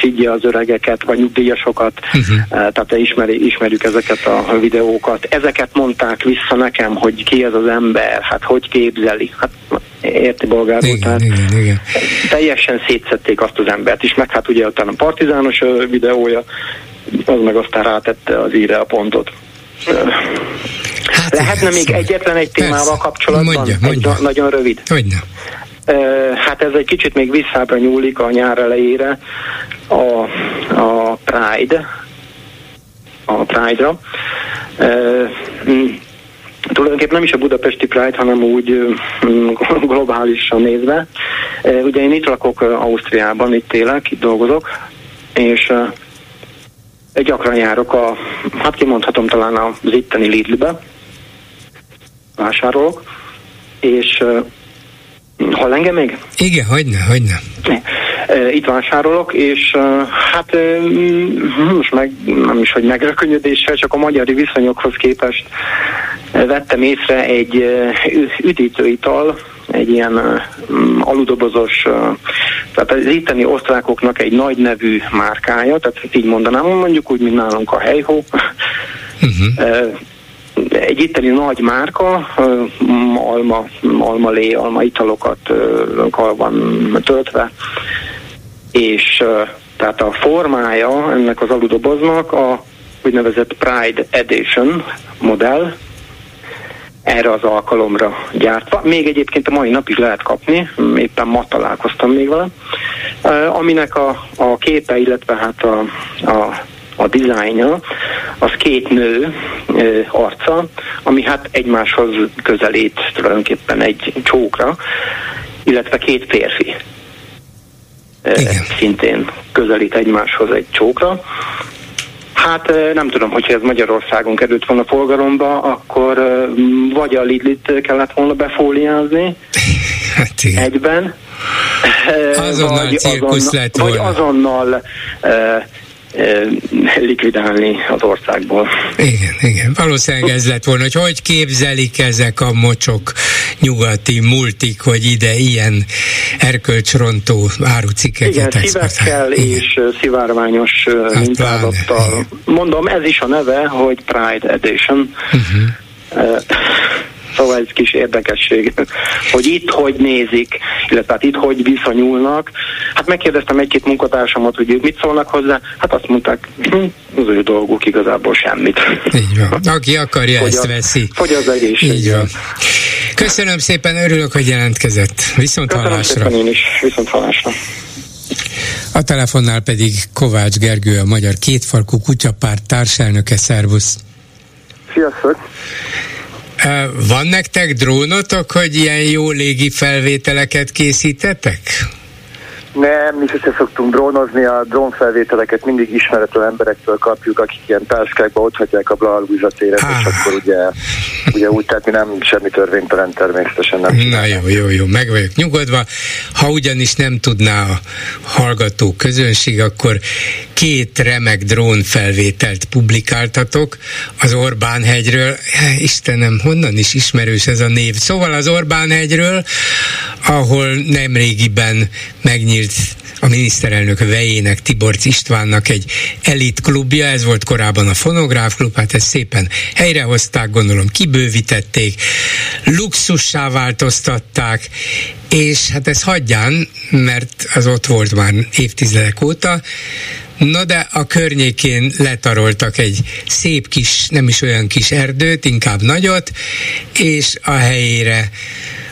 szidja az öregeket, vagy nyugdíjasokat, uh-huh. tehát ismeri, ismerjük ezeket a videókat. Ezeket mondták vissza nekem, hogy ki ez az ember, hát hogy képzeli. Hát érti bolgár igen, tehát igen, igen. teljesen szétszették azt az embert is, meg hát ugye utána a partizános videója, az meg aztán rátette az íre a pontot. Hát Lehetne még egyetlen egy témával Persze. kapcsolatban? Mondja, mondja. Egy nagyon rövid. Hogyne. Hát ez egy kicsit még visszábra nyúlik a nyár elejére a, a Pride, a Pride-ra. Tulajdonképpen nem is a budapesti Pride, hanem úgy globálisan nézve. Ugye én itt lakok Ausztriában, itt élek, itt dolgozok, és gyakran járok a, hát kimondhatom talán az itteni Lidlbe, vásárolok, és Hall engem még? Igen, hagyna, hagyna. Itt vásárolok, és hát most meg, nem is, hogy megrökönyödéssel, csak a magyari viszonyokhoz képest vettem észre egy üdítőital, egy ilyen aludobozos, tehát az itteni osztrákoknak egy nagy nevű márkája, tehát így mondanám, mondjuk úgy, mint nálunk a helyhó. Uh-huh egy itteni nagy márka, alma, almalé, alma italokat van töltve, és tehát a formája ennek az aludoboznak a úgynevezett Pride Edition modell, erre az alkalomra gyártva. Még egyébként a mai napig lehet kapni, éppen ma találkoztam még vele, aminek a, a képe, illetve hát a, a a dizájnja, az két nő ö, arca, ami hát egymáshoz közelít tulajdonképpen egy csókra, illetve két férfi. Igen. szintén közelít egymáshoz egy csókra. Hát nem tudom, hogyha ez Magyarországon került volna forgalomba, akkor vagy a Lidlit kellett volna befóliázni hát igen. egyben, azonnal vagy, lett vagy azonnal likvidálni az országból. Igen, igen. Valószínűleg ez lett volna, hogy hogy képzelik ezek a mocsok nyugati multik, hogy ide ilyen erkölcsrontó árucikkeket Igen, szívekkel és szivárványos hát mintázattal. Mondom, ez is a neve, hogy Pride Edition. Uh-huh. Szóval ez kis érdekesség, hogy itt hogy nézik, illetve hát itt hogy viszonyulnak. Hát megkérdeztem egy-két munkatársamat, hogy ők mit szólnak hozzá, hát azt mondták, hm, az ő dolguk igazából semmit. Így van. Aki akarja, hogy ezt a, veszi. Hogy az egészség. Így van. Köszönöm szépen, örülök, hogy jelentkezett. Viszont Köszönöm hallásra. Szépen én is. Viszont hallásra. A telefonnál pedig Kovács Gergő, a Magyar Kétfarkú Kutyapárt társelnöke. Szervusz! Sziasztok! Van nektek drónotok, hogy ilyen jó légi felvételeket készítetek? Nem, mi sose szoktunk drónozni, a drónfelvételeket mindig ismeretlen emberektől kapjuk, akik ilyen táskákba ott hagyják a Bla Luisa téret, ah. és akkor ugye, ugye úgy, tehát mi nem semmi törvénytelen természetesen nem. Na jó, jó, jó, meg vagyok nyugodva. Ha ugyanis nem tudná a hallgató közönség, akkor két remek drónfelvételt publikáltatok az Orbán hegyről. Istenem, honnan is ismerős ez a név? Szóval az Orbán hegyről, ahol nemrégiben megnyílt nyílt a miniszterelnök vejének, Tiborc Istvánnak egy elit klubja, ez volt korábban a fonográf klub, hát ezt szépen helyrehozták, gondolom kibővítették, luxussá változtatták, és hát ez hagyján, mert az ott volt már évtizedek óta, Na de a környékén letaroltak egy szép kis, nem is olyan kis erdőt, inkább nagyot, és a helyére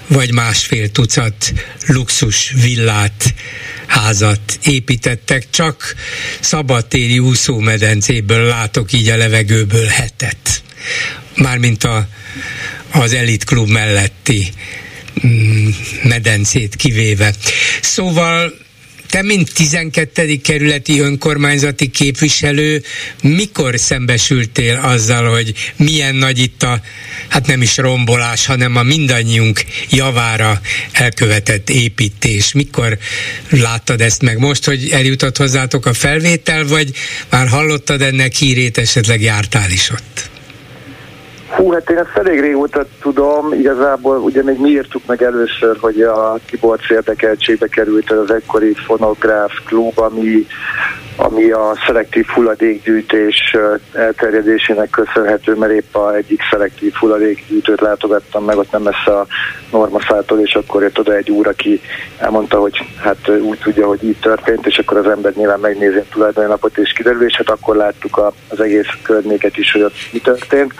vagy másfél tucat luxus villát, házat építettek, csak szabadtéri úszómedencéből látok így a levegőből hetet. Mármint a, az Elite Klub melletti mm, medencét kivéve. Szóval te, mint 12. kerületi önkormányzati képviselő, mikor szembesültél azzal, hogy milyen nagy itt a, hát nem is rombolás, hanem a mindannyiunk javára elkövetett építés? Mikor láttad ezt meg? Most, hogy eljutott hozzátok a felvétel, vagy már hallottad ennek hírét, esetleg jártál is ott? Hú, hát én ezt elég régóta tudom, igazából ugye még mi írtuk meg először, hogy a Tiborcs érdekeltségbe került az ekkori fonográf klub, ami ami a szelektív hulladékgyűjtés elterjedésének köszönhető, mert épp a egyik szelektív hulladékgyűjtőt látogattam meg, ott nem messze a normaszától, és akkor jött oda egy úr, aki elmondta, hogy hát úgy tudja, hogy így történt, és akkor az ember nyilván megnézi a tulajdonlapot, és kiderül, és hát akkor láttuk az egész környéket is, hogy ott mi történt.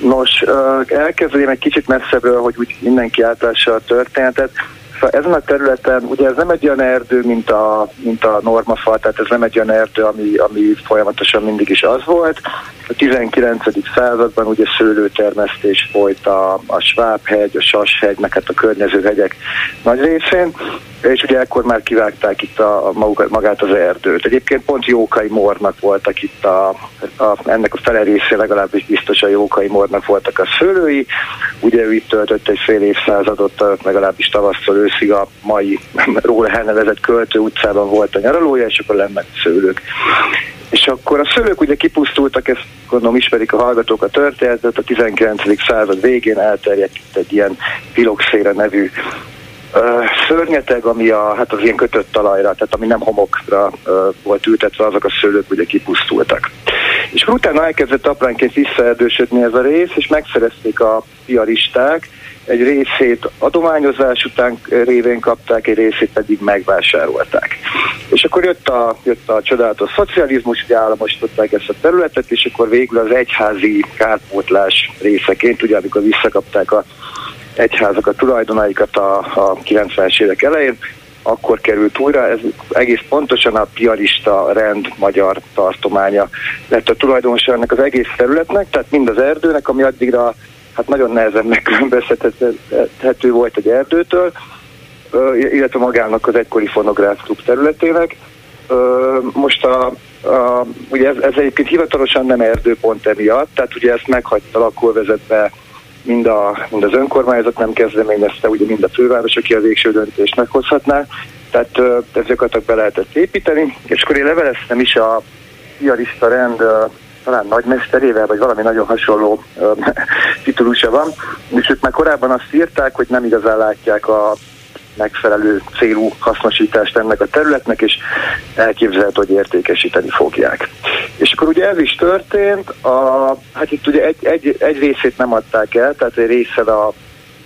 Nos, elkezdődik egy kicsit messzebbről, hogy úgy mindenki átlássa a történetet. Szóval ezen a területen, ugye ez nem egy olyan erdő, mint a, mint a normafal, tehát ez nem egy olyan erdő, ami, ami folyamatosan mindig is az volt. A 19. században ugye szőlőtermesztés folyt a, a Svábhegy, a Sashegy, meg hát a környező hegyek nagy részén, és ugye ekkor már kivágták itt a, a magát az erdőt. Egyébként pont jókai mornak voltak itt a, a ennek a fele részé legalábbis biztos a jókai mornak voltak a szőlői. Ugye ő itt töltött egy fél évszázadot, legalábbis tavasztól őszig a mai róla elnevezett Költő utcában volt a nyaralója, és akkor lennek szőlők. És akkor a szőlők ugye kipusztultak, ezt gondolom ismerik a hallgatók a történetet, a 19. század végén elterjedt egy ilyen piloxére nevű szörnyeteg, ami a, hát az ilyen kötött talajra, tehát ami nem homokra volt ültetve, azok a szőlők ugye kipusztultak. És utána elkezdett apránként visszaerdősödni ez a rész, és megszerezték a piaristák, egy részét adományozás után révén kapták, egy részét pedig megvásárolták. És akkor jött a, jött a csodálatos szocializmus, hogy államosították ezt a területet, és akkor végül az egyházi kárpótlás részeként, ugye amikor visszakapták a egyházak a tulajdonaikat a, a 90-es évek elején, akkor került újra, ez egész pontosan a piarista rend magyar tartománya lett a tulajdonosa ennek az egész területnek, tehát mind az erdőnek, ami addigra hát nagyon nehezen megkülönböztethető volt egy erdőtől, illetve magának az egykori fonográf klub területének. Most a, a, ugye ez, ez egyébként hivatalosan nem erdőpont emiatt, tehát ugye ezt meghagyta a lakóvezetbe mind, a, mind az önkormányzat nem kezdeményezte, ugye mind a főváros, aki a végső döntést meghozhatná, tehát ezeket be lehetett építeni, és akkor én leveleztem is a piarista rend talán nagymesterével, vagy valami nagyon hasonló titulusa van, és ők már korábban azt írták, hogy nem igazán látják a megfelelő célú hasznosítást ennek a területnek, és elképzelhető, hogy értékesíteni fogják. És akkor ugye ez is történt, a, hát itt ugye egy, egy, egy részét nem adták el, tehát egy része a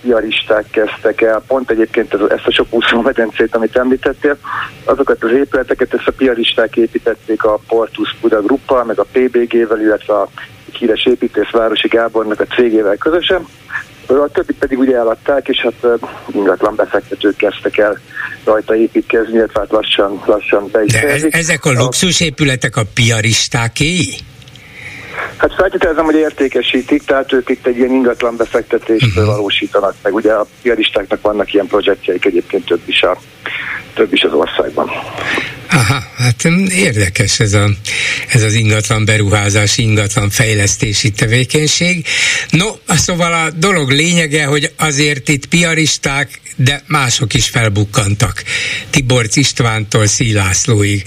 piaristák kezdtek el, pont egyébként ez, ezt a sok úszó medencét, amit említettél, azokat az épületeket, ezt a piaristák építették a Portus Buda Gruppal, meg a PBG-vel, illetve a híres építész Városi Gábornak a cégével közösen. A többit pedig ugye eladták, és hát ingatlan befektetők kezdtek el rajta építkezni, illetve hát lassan, lassan be is De ez, ezek a luxusépületek a piaristákéi? Hát feltételezem, hogy értékesítik, tehát ők itt egy ilyen ingatlan befektetést uh-huh. valósítanak meg. Ugye a piaristáknak vannak ilyen projektjeik egyébként több is, a, több is az országban. Aha, hát érdekes ez, a, ez az ingatlan beruházás, ingatlan fejlesztési tevékenység. No, szóval a dolog lényege, hogy azért itt piaristák, de mások is felbukkantak. Tiborc Istvántól Szílászlóig,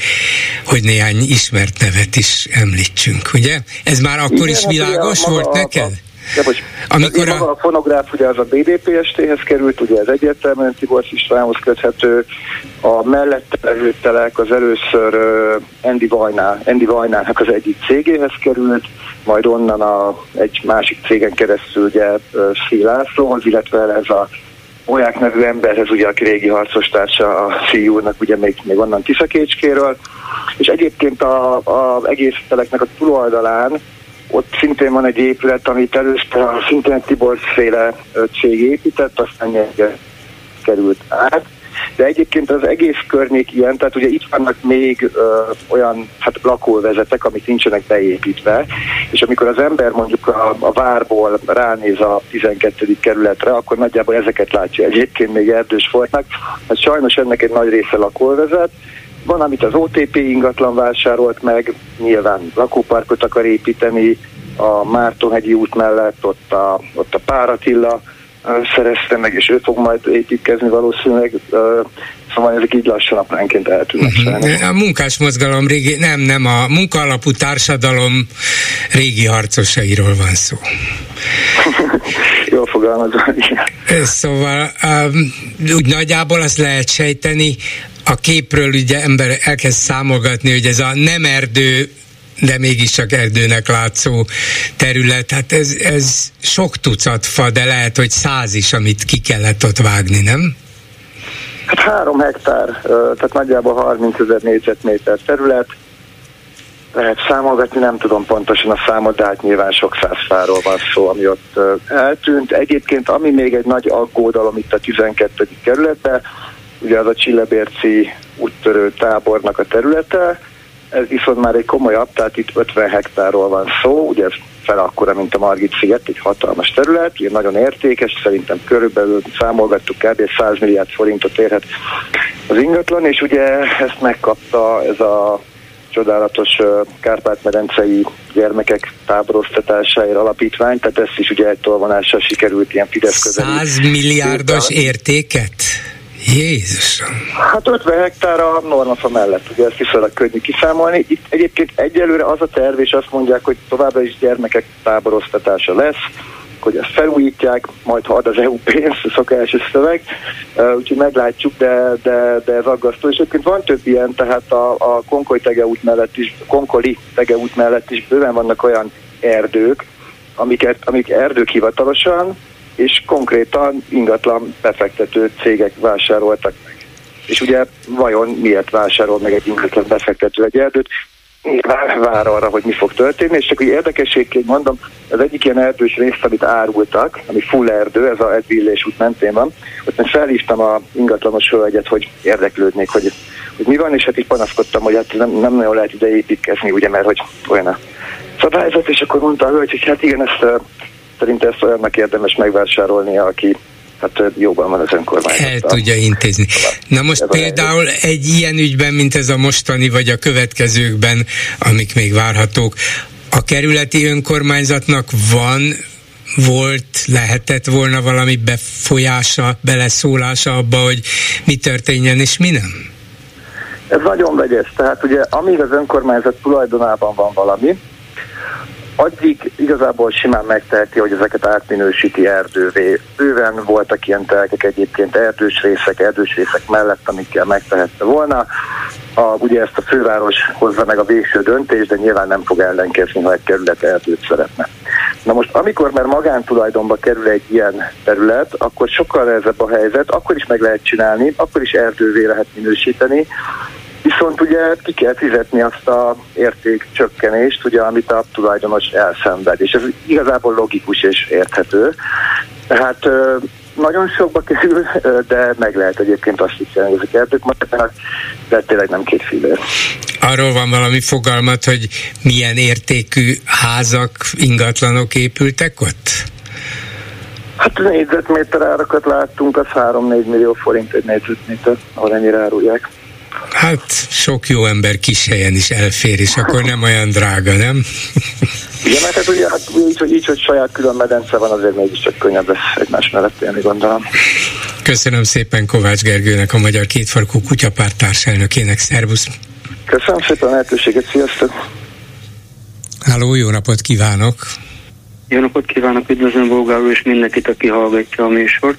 hogy néhány ismert nevet is említsünk, ugye? Ez már akkor Igen, is hát világos hát, volt a, neked? A, de most Amikor a... a fonográf ugye az a BDPST-hez került, ugye ez egyértelműen Tibor Istvánhoz köthető, a mellette levő telek az először Andy, Vajná, Andy Vajnának az egyik cégéhez került, majd onnan a, egy másik cégen keresztül ugye uh, Lászlóhoz, illetve ez a Olyák nevű emberhez, ugye, aki régi harcostársa a fiúnak, ugye még, még onnan Tiszakécskéről, és egyébként a, a egész teleknek a túloldalán ott szintén van egy épület, amit először szintén Tibor féle cég épített, aztán került át, de egyébként az egész környék ilyen, tehát ugye itt vannak még ö, olyan hát lakóvezetek, amik nincsenek beépítve, és amikor az ember mondjuk a, a várból ránéz a 12. kerületre, akkor nagyjából ezeket látja. Egyébként még erdős folytnak, hát sajnos ennek egy nagy része lakóvezet, van, amit az OTP ingatlan vásárolt meg, nyilván lakóparkot akar építeni, a Mártonhegyi út mellett, ott a, ott a Páratilla szerezte meg, és ő fog majd építkezni valószínűleg, szóval ezek így lassan apránként eltűnnek uh-huh. A munkás mozgalom régi, nem, nem, a munkaalapú társadalom régi harcosairól van szó. Jól fogalmazva, Szóval um, úgy nagyjából azt lehet sejteni, a képről ugye ember elkezd számolgatni, hogy ez a nem erdő de mégiscsak erdőnek látszó terület. Hát ez, ez sok tucat fa, de lehet, hogy száz is, amit ki kellett ott vágni, nem? Hát három hektár, tehát nagyjából 30 ezer négyzetméter terület. Lehet számolgatni, nem tudom pontosan a számot, de hát nyilván sok száz fáról van szó, ami ott eltűnt. Egyébként, ami még egy nagy aggódalom itt a 12. kerületben, ugye az a Csillebérci úttörő tábornak a területe, ez viszont már egy komolyabb, tehát itt 50 hektárról van szó, ugye ez fel akkora, mint a Margit sziget, egy hatalmas terület, ugye nagyon értékes, szerintem körülbelül számolgattuk kb. 100 milliárd forintot érhet az ingatlan, és ugye ezt megkapta ez a csodálatos Kárpát-medencei gyermekek táboroztatásáért alapítvány, tehát ezt is egy tolvonással sikerült ilyen Fidesz közeli. 100 milliárdos értéket? Jézusom! Hát 50 hektár a normafa mellett, ugye ezt viszonylag könnyű kiszámolni. Itt egyébként egyelőre az a terv, és azt mondják, hogy továbbra is gyermekek táboroztatása lesz, hogy ezt felújítják, majd ha ad az EU pénzt, a szokásos szöveg, úgyhogy meglátjuk, de, de, de ez aggasztó. És egyébként van több ilyen, tehát a, a Konkoly tegeút mellett is, Konkoli tegeút mellett is bőven vannak olyan erdők, amiket, amik erdők hivatalosan, és konkrétan ingatlan befektető cégek vásároltak meg. És ugye vajon miért vásárol meg egy ingatlan befektető egy erdőt? Vár, vár arra, hogy mi fog történni, és csak hogy érdekességként mondom, az egyik ilyen erdős részt, amit árultak, ami full erdő, ez a Edvillés út mentén van, ott én felhívtam a ingatlanos hölgyet, hogy érdeklődnék, hogy, hogy mi van, és hát így panaszkodtam, hogy hát nem, nem nagyon lehet ide építkezni, ugye, mert hogy olyan a szabályzat, és akkor mondta a hölgy, hogy hát igen, ezt Szerintem ezt olyannak érdemes megvásárolnia, aki hát jobban van az önkormányzat. El tudja intézni. Na most például egy ilyen ügyben, mint ez a mostani, vagy a következőkben, amik még várhatók, a kerületi önkormányzatnak van volt, lehetett volna valami befolyása, beleszólása abba, hogy mi történjen és mi nem? Ez nagyon vegyes. Tehát ugye amíg az önkormányzat tulajdonában van valami, addig igazából simán megteheti, hogy ezeket átminősíti erdővé. Bőven voltak ilyen telkek egyébként erdős részek, erdős részek mellett, amikkel megtehette volna. A, ugye ezt a főváros hozza meg a végső döntést, de nyilván nem fog ellenkezni, ha egy kerület erdőt szeretne. Na most, amikor már magántulajdonba kerül egy ilyen terület, akkor sokkal nehezebb a helyzet, akkor is meg lehet csinálni, akkor is erdővé lehet minősíteni, Viszont ugye ki kell fizetni azt a értékcsökkenést, ugye, amit a tulajdonos elszenved, és ez igazából logikus és érthető. Tehát nagyon sokba kerül, de meg lehet egyébként azt is hogy ezek erdők de tényleg nem két fillér. Arról van valami fogalmat, hogy milyen értékű házak, ingatlanok épültek ott? Hát négyzetméter árakat láttunk, az 3-4 millió forint egy négyzetméter, ahol ennyire árulják. Hát sok jó ember kis helyen is elfér, és akkor nem olyan drága, nem? Igen, mert hát ugye hát így, hogy, így, hogy saját külön medence van, azért mégiscsak könnyebb lesz egymás mellett élni, gondolom. Köszönöm szépen Kovács Gergőnek, a Magyar Kétfarkú Kutyapárt társelnökének. Szervusz! Köszönöm szépen a lehetőséget, sziasztok! Háló, jó napot kívánok! Jó napot kívánok, üdvözlöm Bolgár és mindenkit, aki hallgatja a műsort.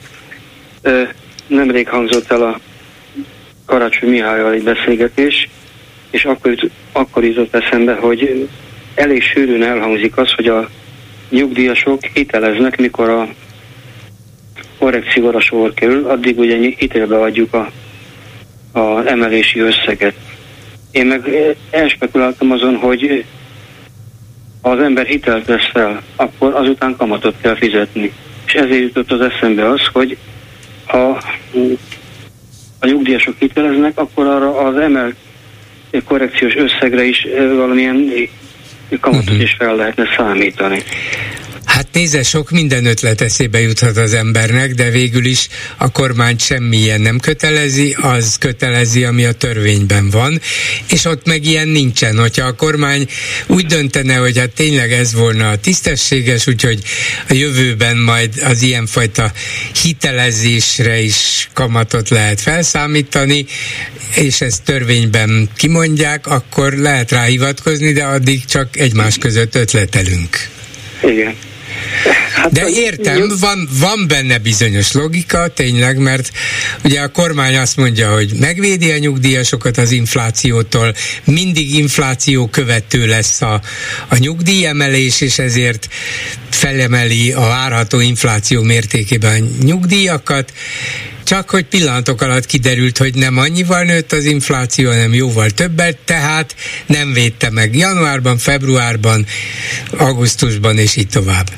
Nemrég hangzott el a Karácsony Mihályal egy beszélgetés, és akkor, akkor jutott eszembe, hogy elég sűrűn elhangzik az, hogy a nyugdíjasok hiteleznek, mikor a korrekcióra sor kerül, addig ugye hitelbe adjuk a, a emelési összeget. Én meg elspekuláltam azon, hogy ha az ember hitelt vesz fel, akkor azután kamatot kell fizetni. És ezért jutott az eszembe az, hogy ha a nyugdíjasok hiteleznek, akkor arra az emel korrekciós összegre is valamilyen kamatot uh-huh. is fel lehetne számítani. Hát nézze, sok minden ötlet eszébe juthat az embernek, de végül is a kormány semmilyen nem kötelezi, az kötelezi, ami a törvényben van, és ott meg ilyen nincsen. Hogyha a kormány úgy döntene, hogy hát tényleg ez volna a tisztességes, úgyhogy a jövőben majd az ilyenfajta hitelezésre is kamatot lehet felszámítani, és ezt törvényben kimondják, akkor lehet rá hivatkozni, de addig csak egymás között ötletelünk. Igen. Hát, De értem, van, van benne bizonyos logika, tényleg, mert ugye a kormány azt mondja, hogy megvédi a nyugdíjasokat az inflációtól, mindig infláció követő lesz a, a nyugdíjemelés, és ezért felemeli a várható infláció mértékében a nyugdíjakat, csak hogy pillanatok alatt kiderült, hogy nem annyival nőtt az infláció, hanem jóval többet, tehát nem védte meg januárban, februárban, augusztusban és így tovább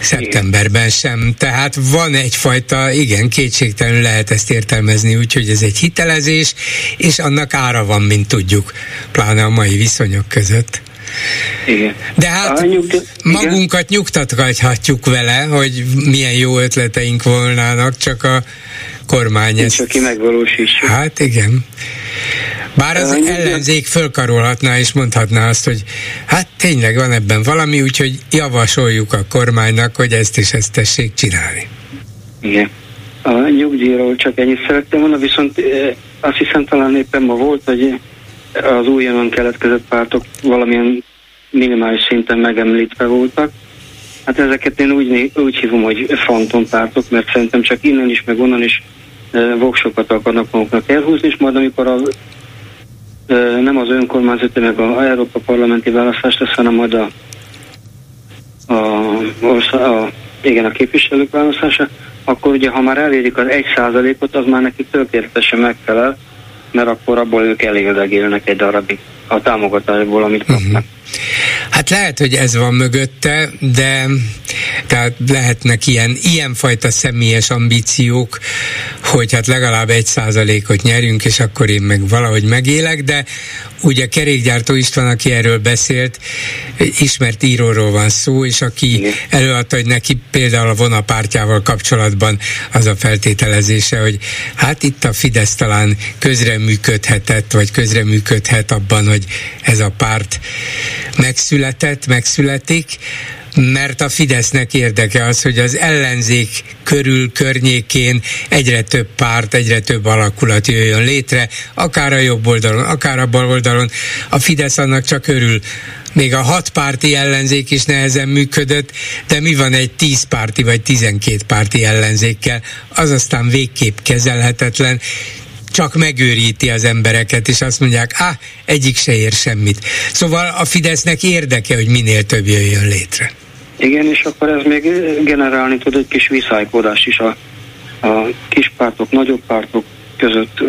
szeptemberben sem. Tehát van egyfajta, igen, kétségtelenül lehet ezt értelmezni, úgyhogy ez egy hitelezés, és annak ára van, mint tudjuk, pláne a mai viszonyok között. Igen. De hát a magunkat nyugtathatjuk vele, hogy milyen jó ötleteink volnának, csak a kormány ezt... Csak ki megvalósítsa. Hát igen. Bár az ellenzék fölkarolhatná és mondhatná azt, hogy hát tényleg van ebben valami, úgyhogy javasoljuk a kormánynak, hogy ezt is ezt tessék csinálni. Igen. A nyugdíjról csak ennyit szerettem volna, viszont eh, azt hiszem talán éppen ma volt, hogy az újonnan keletkezett pártok valamilyen minimális szinten megemlítve voltak. Hát ezeket én úgy, úgy hívom, hogy fantompártok, mert szerintem csak innen is, meg onnan is e, voksokat akarnak maguknak elhúzni, és majd amikor a, nem az önkormányzati, meg a Európa Parlamenti választás lesz, hanem majd a, a, a, a igen, a képviselők választása, akkor ugye, ha már elérik az egy százalékot, az már neki tökéletesen megfelel, mert akkor abból ők elérdegélnek egy darabig a támogatásból, amit kapnak. Uh-huh. Hát lehet, hogy ez van mögötte, de tehát lehetnek ilyen, ilyenfajta személyes ambíciók, hogy hát legalább egy százalékot nyerünk, és akkor én meg valahogy megélek, de ugye kerékgyártó István, aki erről beszélt, ismert íróról van szó, és aki előadta, hogy neki például a vonapártyával kapcsolatban az a feltételezése, hogy hát itt a Fidesz talán közreműködhetett, vagy közreműködhet abban, hogy ez a párt megszületett, megszületik, mert a Fidesznek érdeke az, hogy az ellenzék körül, környékén egyre több párt, egyre több alakulat jöjjön létre, akár a jobb oldalon, akár a bal oldalon. A Fidesz annak csak örül. Még a hat párti ellenzék is nehezen működött, de mi van egy tíz párti vagy tizenkét párti ellenzékkel? Az aztán végképp kezelhetetlen, csak megőríti az embereket, és azt mondják, ah, egyik se ér semmit. Szóval a Fidesznek érdeke, hogy minél több jöjjön létre. Igen, és akkor ez még generálni tud egy kis viszálykodást is a, a kis pártok, nagyobb pártok között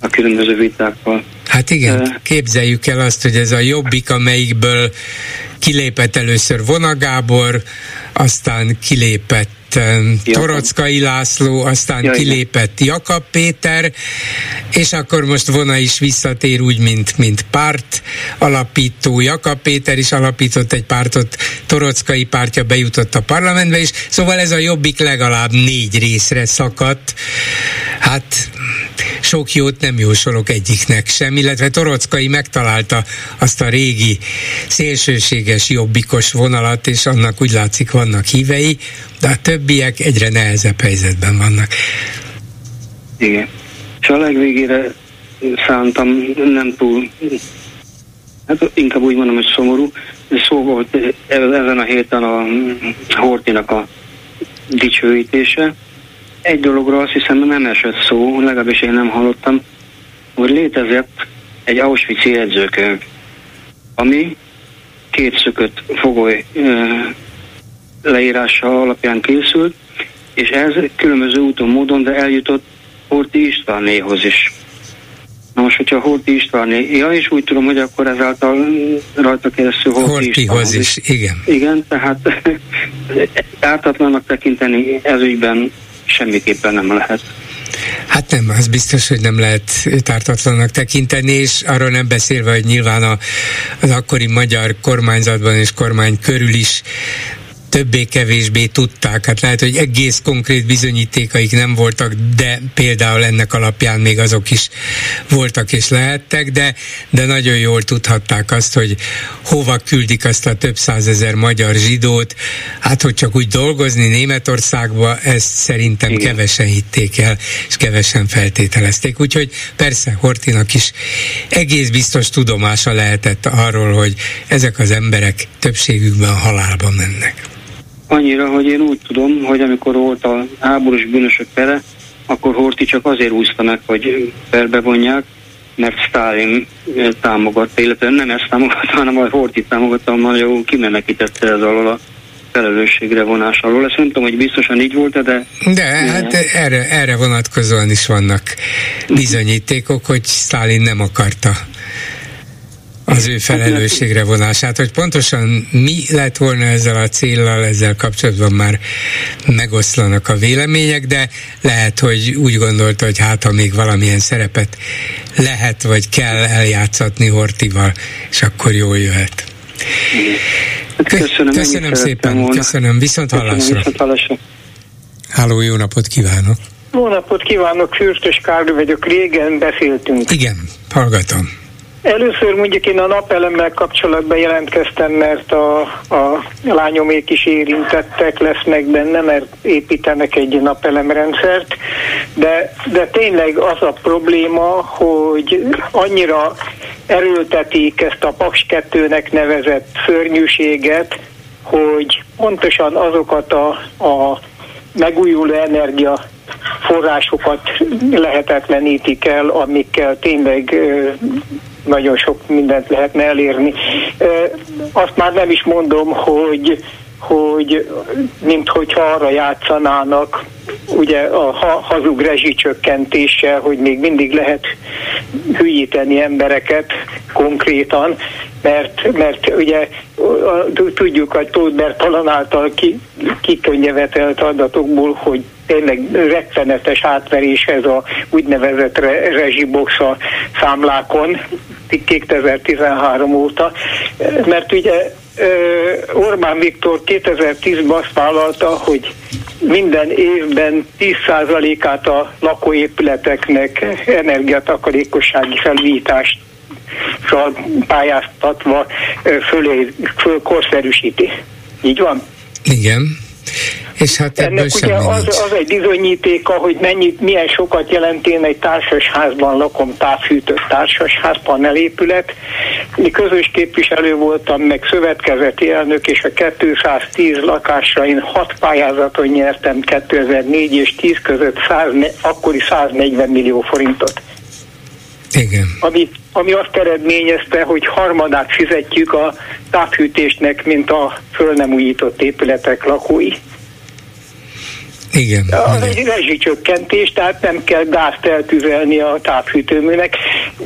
a különböző vitákkal. Hát igen, képzeljük el azt, hogy ez a jobbik, amelyikből kilépett először Vonagábor, aztán kilépett Torockai László, aztán Jaj, kilépett Jakab Péter, és akkor most vona is visszatér úgy, mint, mint párt alapító. Jakab Péter is alapított egy pártot, Torockai pártja bejutott a parlamentbe, és szóval ez a jobbik legalább négy részre szakadt. Hát sok jót nem jósolok egyiknek sem, illetve Torockai megtalálta azt a régi szélsőséges jobbikos vonalat, és annak úgy látszik vannak hívei, de a többiek egyre nehezebb helyzetben vannak. Igen. És a legvégére szántam nem túl, hát inkább úgy mondom, hogy szomorú, szó volt ezen a héten a Hortinak a dicsőítése. Egy dologról azt hiszem nem esett szó, legalábbis én nem hallottam, hogy létezett egy Auschwitz jegyzőkönyv, ami két szökött fogoly leírása alapján készült, és ez különböző úton, módon, de eljutott Horti Istvánnéhoz is. Na most, hogyha Horti Istvánné, ja, és úgy tudom, hogy akkor ezáltal rajta keresztül Horti Hortihoz is, is, igen. Igen, tehát ártatlanak tekinteni ez ügyben semmiképpen nem lehet. Hát nem, az biztos, hogy nem lehet tártatlannak tekinteni, és arról nem beszélve, hogy nyilván a, az akkori magyar kormányzatban és kormány körül is többé-kevésbé tudták. Hát lehet, hogy egész konkrét bizonyítékaik nem voltak, de például ennek alapján még azok is voltak és lehettek, de, de nagyon jól tudhatták azt, hogy hova küldik azt a több százezer magyar zsidót. Hát, hogy csak úgy dolgozni Németországba, ezt szerintem Igen. kevesen hitték el, és kevesen feltételezték. Úgyhogy persze Hortinak is egész biztos tudomása lehetett arról, hogy ezek az emberek többségükben halálba mennek. Annyira, hogy én úgy tudom, hogy amikor volt a háborús bűnösök pere, akkor Horti csak azért úszta meg, hogy vonják, mert Stalin támogatta, illetve nem ezt támogatta, hanem a Horti támogatta, nagyon kimenekítette ez alól a felelősségre vonás alól. Ezt nem tudom, hogy biztosan így volt de... De hát erre, erre vonatkozóan is vannak bizonyítékok, hogy Stalin nem akarta az ő felelősségre vonását, hogy pontosan mi lett volna ezzel a céllal, ezzel kapcsolatban már megoszlanak a vélemények, de lehet, hogy úgy gondolta, hogy hát ha még valamilyen szerepet lehet vagy kell eljátszatni Hortival, és akkor jól jöhet. Köszönöm, köszönöm szépen, volna. köszönöm, viszont hallásra. Viszont hallásra. Háló, jó napot kívánok! Jó napot kívánok, Fürtös Károly vagyok, régen beszéltünk. Igen, hallgatom. Először mondjuk én a napelemmel kapcsolatban jelentkeztem, mert a, a lányomék is érintettek lesznek benne, mert építenek egy napelemrendszert, de, de tényleg az a probléma, hogy annyira erőltetik ezt a Paks 2-nek nevezett szörnyűséget, hogy pontosan azokat a, a megújuló energia forrásokat lehetetlenítik el, amikkel tényleg nagyon sok mindent lehetne elérni. Azt már nem is mondom, hogy hogy mint hogyha arra játszanának, ugye a hazug rezsicsökkentéssel, hogy még mindig lehet hülyíteni embereket konkrétan, mert, mert ugye tudjuk a Tóth Bertalan által kikönnyevetelt adatokból, hogy tényleg rettenetes átverés ez a úgynevezett re, rezsibox a számlákon 2013 óta, mert ugye Orbán Viktor 2010-ben azt vállalta, hogy minden évben 10%-át a lakóépületeknek energiatakarékossági felújítást pályáztatva fölé, föl korszerűsíti. Így van? Igen. És hát Ennek ugye az, az egy bizonyítéka, hogy mennyi, milyen sokat jelent én egy társasházban lakom, távfűtött társasház, panelépület. Mi közös képviselő voltam, meg szövetkezeti elnök, és a 210 lakásra én 6 pályázaton nyertem 2004 és 10 között 100, akkori 140 millió forintot. Igen. Ami, ami azt eredményezte, hogy harmadát fizetjük a távfűtésnek, mint a föl nem újított épületek lakói. Igen. Az egy rezsicsökkentés, tehát nem kell gázt eltüzelni a távfűtőműnek,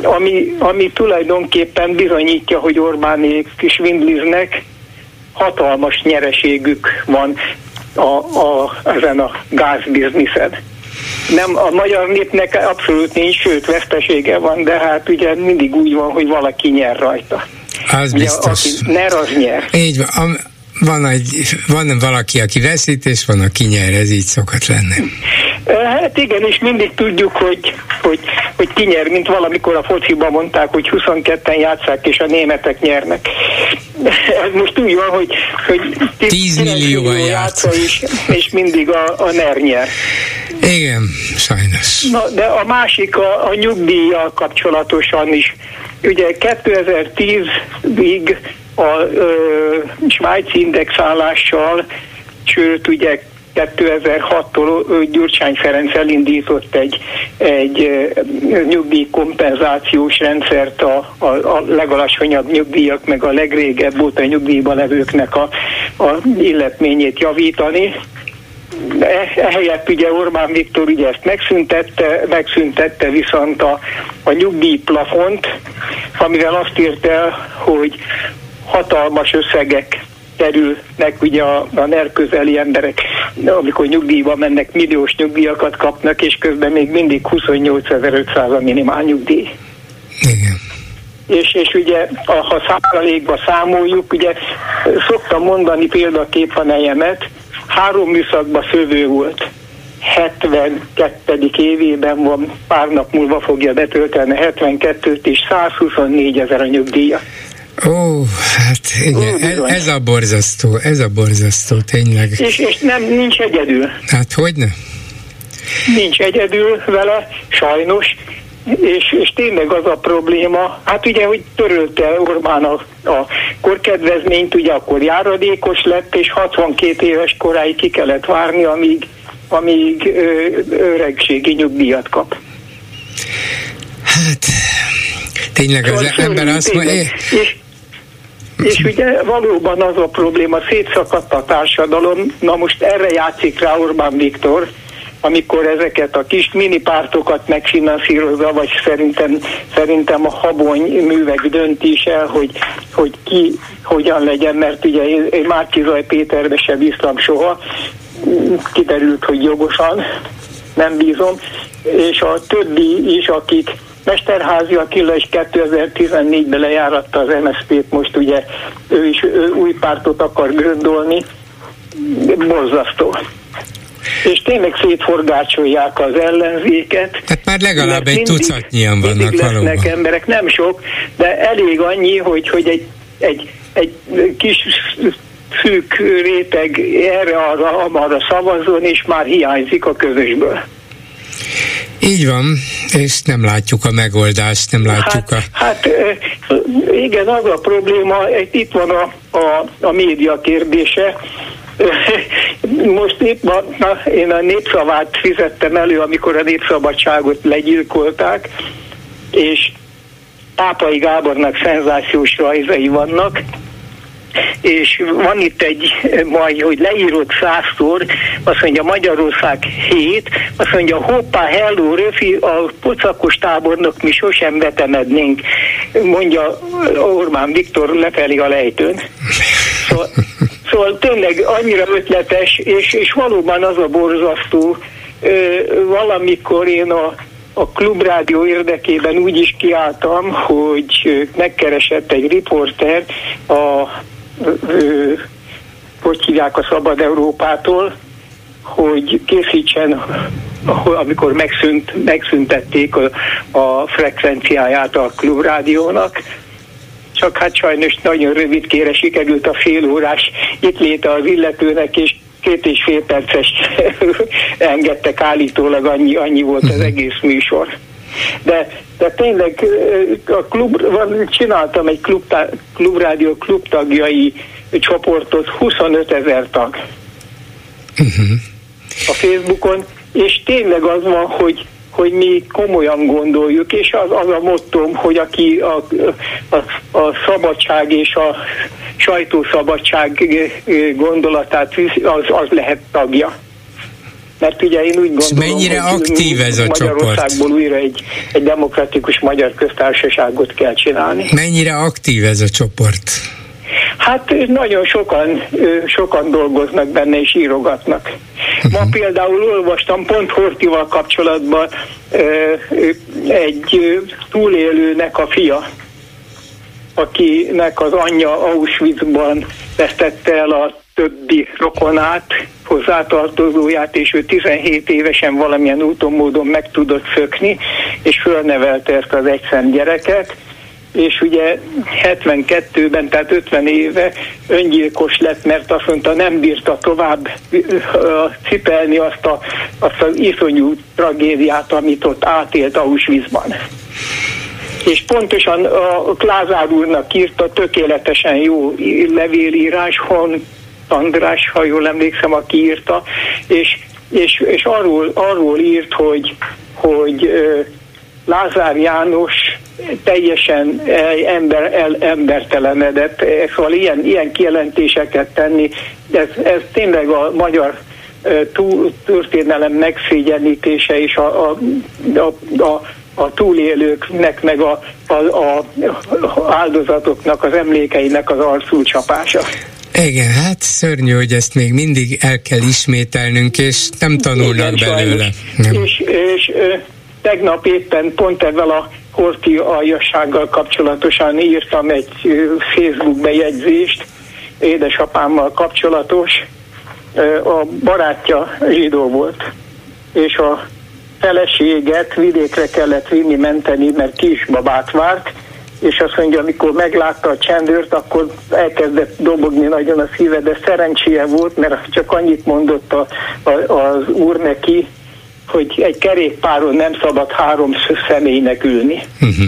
ami, ami tulajdonképpen bizonyítja, hogy Orbánék is vindliznek, hatalmas nyereségük van a, a, ezen a gázbizniszen. Nem, a magyar népnek abszolút nincs, sőt vesztesége van, de hát ugye mindig úgy van, hogy valaki nyer rajta. Az ugye, biztos. Aki nyer, az nyer. Így van. Van, egy, van valaki, aki veszít, és van, aki nyer, ez így szokott lenni. Hát igen, és mindig tudjuk, hogy, hogy, hogy ki nyer, mint valamikor a fociban mondták, hogy 22-en játszák, és a németek nyernek. Ez most úgy van, hogy, hogy 10 millióan játsza, és, és mindig a, a NER nyer. Igen, sajnos. Na, de a másik a, a nyugdíjjal kapcsolatosan is. Ugye 2010-ig a ö, svájci indexálással, sőt ugye 2006-tól Gyurcsány Ferenc elindított egy, egy nyugdíj kompenzációs rendszert a, a, a legalacsonyabb nyugdíjak, meg a legrégebb óta nyugdíjban levőknek a, a illetményét javítani. Ehelyett ugye Orbán Viktor ugye ezt megszüntette, megszüntette viszont a, a nyugdíjplafont, amivel azt írt el, hogy hatalmas összegek kerülnek ugye a, a NER közeli emberek, amikor nyugdíjba mennek, milliós nyugdíjakat kapnak, és közben még mindig 28.500 a minimál nyugdíj. Igen. És, és ugye, ha százalékba számoljuk, ugye szoktam mondani példaképp a nejemet, három műszakban szövő volt. 72. évében van, pár nap múlva fogja betölteni 72-t, és 124 ezer a nyugdíja. Ó, hát igen, ez, ez a borzasztó, ez a borzasztó, tényleg. És, és nem, nincs egyedül. Hát hogy ne? Nincs egyedül vele, sajnos, és, és tényleg az a probléma, hát ugye, hogy törölte Orbán a, a korkedvezményt, ugye akkor járadékos lett, és 62 éves koráig ki kellett várni, amíg, amíg ö, öregségi nyugdíjat kap. Hát, tényleg az szóval ember azt mondja... És, és ugye valóban az a probléma, szétszakadt a társadalom, na most erre játszik rá Orbán Viktor, amikor ezeket a kis mini pártokat megfinanszírozza, vagy szerintem, szerintem a habony művek döntés el, hogy, hogy ki hogyan legyen, mert ugye én, én Márkizaj Péterbe se bíztam soha, kiderült, hogy jogosan, nem bízom, és a többi is, akik Mesterházi Attila is 2014-ben lejáratta az MSZP-t, most ugye ő is ő új pártot akar göndolni, borzasztó és tényleg szétforgácsolják az ellenzéket. Tehát már legalább egy tucatnyian vannak lesznek valóban. emberek, nem sok, de elég annyi, hogy, hogy egy, egy, egy kis szűk réteg erre, arra, arra szavazzon, és már hiányzik a közösből. Így van, és nem látjuk a megoldást, nem látjuk hát, a... Hát igen, az a probléma, itt van a, a, a média kérdése, most épp a, na, én a népszavát fizettem elő, amikor a népszabadságot legyilkolták, és Pápai Gábornak szenzációs rajzai vannak, és van itt egy majd, hogy leírott százszor, azt mondja Magyarország 7, azt mondja hoppá, hello, röfi, a pocakos tábornok mi sosem vetemednénk, mondja Orbán Viktor lefelé a lejtőn. Szóval, szóval tényleg annyira ötletes, és, és valóban az a borzasztó, valamikor én a a klubrádió érdekében úgy is kiálltam, hogy megkeresett egy riporter a hogy hívják a Szabad Európától, hogy készítsen, amikor megszűnt, megszüntették a, a frekvenciáját a klubrádiónak, csak hát sajnos nagyon rövid kére sikerült a fél órás itt léte az illetőnek, és két és fél perces engedtek állítólag, annyi, annyi volt az mhm. egész műsor. De, de tényleg a klub, van, csináltam egy klub, klubrádió klubtagjai csoportot, 25 ezer tag uh-huh. a Facebookon, és tényleg az van, hogy hogy mi komolyan gondoljuk, és az, az a mottom, hogy aki a, a, a szabadság és a sajtószabadság gondolatát az, az lehet tagja. Mert ugye én úgy gondolom, mennyire hogy aktív ez a Magyarországból csoport? újra egy, egy demokratikus magyar köztársaságot kell csinálni. Mennyire aktív ez a csoport? Hát nagyon sokan, sokan dolgoznak benne és írogatnak. Ma mhm. például olvastam pont Hortival kapcsolatban egy túlélőnek a fia, akinek az anyja Auschwitzban vesztette el a többi rokonát, hozzátartozóját, és ő 17 évesen valamilyen úton, módon meg tudott szökni, és fölnevelte ezt az egyszem gyereket, és ugye 72-ben, tehát 50 éve öngyilkos lett, mert azt mondta, nem bírta tovább cipelni azt, a, azt az iszonyú tragédiát, amit ott átélt Auschwitzban. És pontosan a Klázár úrnak írta tökéletesen jó levélírás, Hon András, ha jól emlékszem, aki írta, és, és, és arról, arról írt, hogy, hogy Lázár János teljesen ember, el, embertelenedett, szóval ilyen, ilyen kijelentéseket tenni, ez, ez tényleg a magyar túl, történelem megszégyenítése és a, a, a, a a túlélőknek, meg a, a, a áldozatoknak, az emlékeinek az arcú csapása. Igen, hát szörnyű, hogy ezt még mindig el kell ismételnünk, és nem tanulnak Igen, belőle. Nem. És, és tegnap éppen pont ezzel a horti aljassággal kapcsolatosan írtam egy Facebook bejegyzést, édesapámmal kapcsolatos. A barátja zsidó volt, és a feleséget vidékre kellett vinni, menteni, mert kisbabát várt, és azt mondja, amikor meglátta a csendőrt, akkor elkezdett dobogni nagyon a szíve, de szerencséje volt, mert csak annyit mondott a, a, az úr neki, hogy egy kerékpáron nem szabad három személynek ülni. Uh-huh.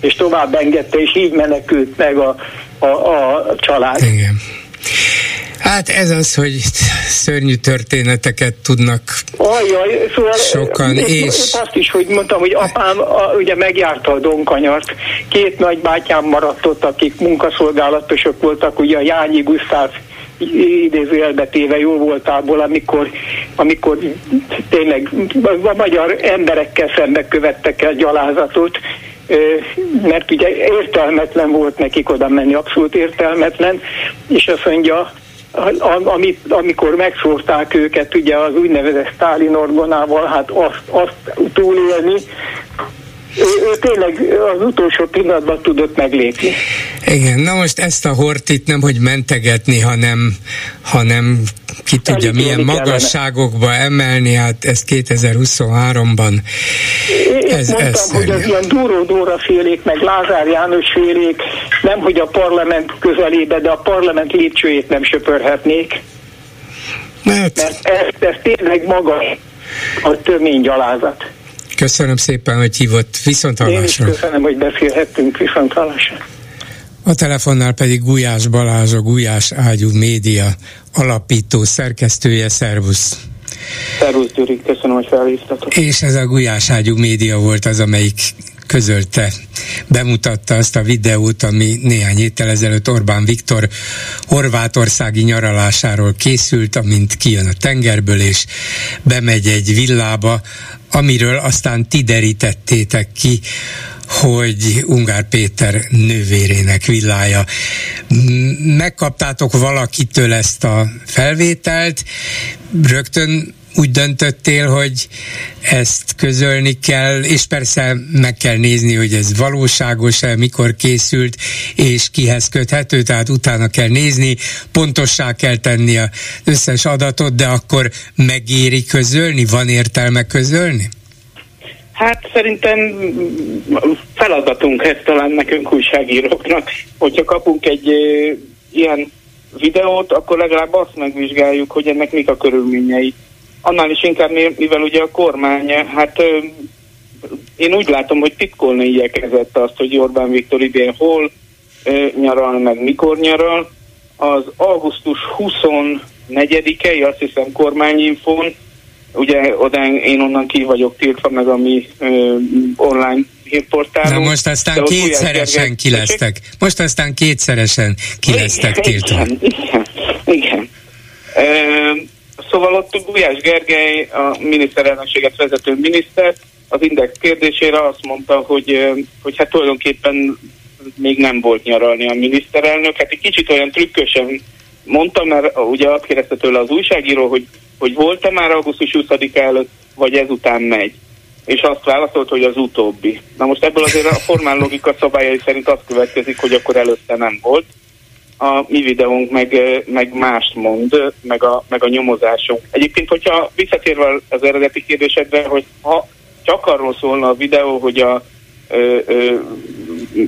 És tovább engedte, és így menekült meg a, a, a család. Igen. Hát ez az, hogy szörnyű történeteket tudnak Ajaj, szóval sokan, és... Azt is, hogy mondtam, hogy apám a, ugye megjárta a Donkanyart. Két nagybátyám maradt ott, akik munkaszolgálatosok voltak, ugye a Jányi Gusztáv idézőjelbe téve jó voltából, amikor, amikor tényleg a magyar emberekkel szembe követtek el gyalázatot, mert ugye értelmetlen volt nekik oda menni, abszolút értelmetlen, és azt mondja, amit, amikor megszórták őket ugye az úgynevezett Stalin orgonával, hát azt, azt túlélni, ő, tényleg az utolsó pillanatban tudott meglépni. Igen, na most ezt a hortit nem hogy mentegetni, hanem, hanem ki tudja Elítélni milyen magasságokba emelni, hát ezt 2023-ban Én ez, mondtam, ez hogy az ilyen Dúró Dóra félék, meg Lázár János félék nem, hogy a parlament közelébe, de a parlament lépcsőjét nem söpörhetnék. Mert, Mert ez, ez tényleg maga a tömény gyalázat. Köszönöm szépen, hogy hívott viszontalásra. Én is köszönöm, hogy beszélhettünk viszontalásra. A telefonnál pedig Gulyás Balázs, a Gulyás Ágyú Média alapító szerkesztője, szervusz! Szervusz Gyuri, köszönöm, hogy felhívtatok. És ez a Gulyás Ágyú Média volt az, amelyik közölte, bemutatta azt a videót, ami néhány héttel ezelőtt Orbán Viktor horvátországi nyaralásáról készült, amint kijön a tengerből, és bemegy egy villába, amiről aztán ti derítettétek ki, hogy Ungár Péter nővérének villája. Megkaptátok valakitől ezt a felvételt, rögtön úgy döntöttél, hogy ezt közölni kell, és persze meg kell nézni, hogy ez valóságos-e, mikor készült, és kihez köthető, tehát utána kell nézni, pontossá kell tenni az összes adatot, de akkor megéri közölni, van értelme közölni? Hát szerintem feladatunk ez talán nekünk újságíróknak, hogyha kapunk egy ilyen videót, akkor legalább azt megvizsgáljuk, hogy ennek mik a körülményei Annál is inkább, mivel ugye a kormány, hát én úgy látom, hogy titkolni igyekezett azt, hogy Orbán Viktor idén hol nyaral, meg mikor nyaral. Az augusztus 24-i, azt hiszem kormányinfon, ugye oda én onnan ki vagyok tiltva, meg a mi ö, online hírportálunk. Na most aztán kétszeresen kilesztek. Most aztán kétszeresen kilesztek tiltva. Igen, igen. igen. Szóval ott Gulyás Gergely, a miniszterelnökséget vezető miniszter, az Index kérdésére azt mondta, hogy, hogy hát tulajdonképpen még nem volt nyaralni a miniszterelnök. Hát egy kicsit olyan trükkösen mondta, mert ugye azt kérdezte tőle az újságíró, hogy, hogy volt-e már augusztus 20 előtt, vagy ezután megy. És azt válaszolt, hogy az utóbbi. Na most ebből azért a formál logika szabályai szerint azt következik, hogy akkor előtte nem volt a mi videónk meg, meg mást mond, meg a, meg a nyomozásunk. Egyébként, hogyha visszatérve az eredeti kérdésedre, hogy ha csak arról szólna a videó, hogy a ö, ö,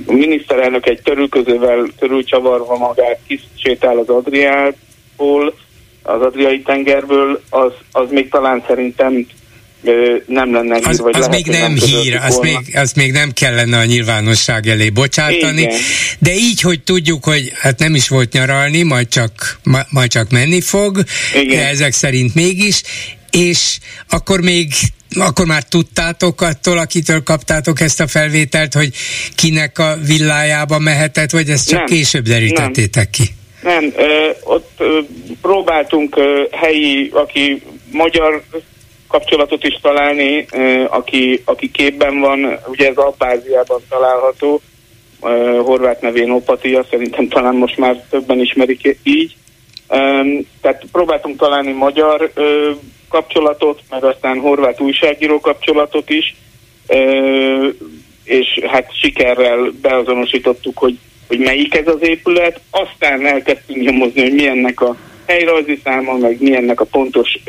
miniszterelnök egy törülközővel körülcsavarva magát kisétál az Adriából, az Adriai tengerből, az, az még talán szerintem nem lenne hír, az, vagy az lehet, még nem, nem hír, azt még, azt még nem kellene a nyilvánosság elé bocsátani, Igen. de így, hogy tudjuk, hogy hát nem is volt nyaralni, majd csak, ma, majd csak menni fog, Igen. de ezek szerint mégis, és akkor még akkor már tudtátok attól, akitől kaptátok ezt a felvételt, hogy kinek a villájába mehetett, vagy ezt csak nem, később derítettétek ki? Nem, ö, ott ö, próbáltunk ö, helyi, aki magyar kapcsolatot is találni, aki, aki képben van, ugye ez Abbáziában található, horvát nevén Opatia, szerintem talán most már többen ismerik így, Tehát próbáltunk találni magyar kapcsolatot, meg aztán horvát újságíró kapcsolatot is, és hát sikerrel beazonosítottuk, hogy, hogy melyik ez az épület, aztán elkezdtünk nyomozni, hogy milyennek a helyrajzi száma, meg milyennek a pontos,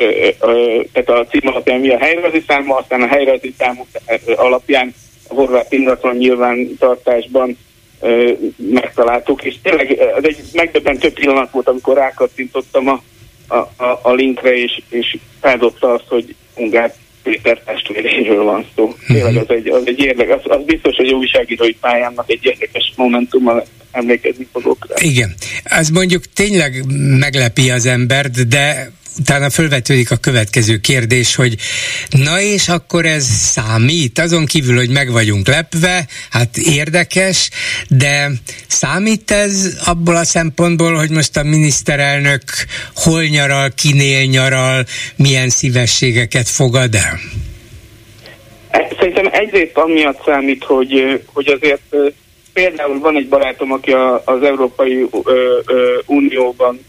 tehát a cím alapján mi a helyrajzi száma, aztán a helyrajzi számok alapján a horvát ingatlan nyilvántartásban megtaláltuk, és tényleg ez egy megdöbbentő pillanat volt, amikor rákattintottam a, a, a, a linkre, és, és feldobta azt, hogy Ungár Péter testvéréről van szó. Tényleg az egy, az egy érdekes, az, az biztos, hogy újságírói pályámnak egy érdekes momentummal emlékezni fogok rá. Igen, ez mondjuk tényleg meglepi az embert, de utána fölvetődik a következő kérdés, hogy na és akkor ez számít? Azon kívül, hogy meg vagyunk lepve, hát érdekes, de számít ez abból a szempontból, hogy most a miniszterelnök hol nyaral, kinél nyaral, milyen szívességeket fogad el? Szerintem egyrészt amiatt számít, hogy, hogy azért például van egy barátom, aki az Európai Unióban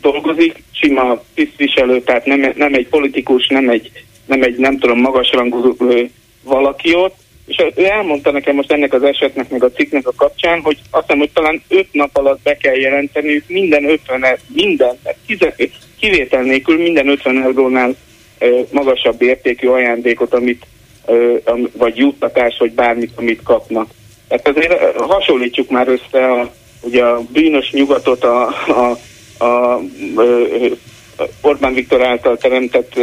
dolgozik, sima tisztviselő, tehát nem, nem egy politikus, nem egy, nem egy nem tudom magasrangú valaki ott, és ő elmondta nekem most ennek az esetnek, meg a cikknek a kapcsán, hogy azt hiszem, hogy talán öt nap alatt be kell jelenteniük minden 50, minden, kivétel nélkül minden 50 eurónál magasabb értékű ajándékot, amit, vagy juttatás, vagy bármit, amit kapnak. Tehát azért hasonlítsuk már össze a, ugye a bűnös nyugatot a, a a Orbán Viktor által teremtett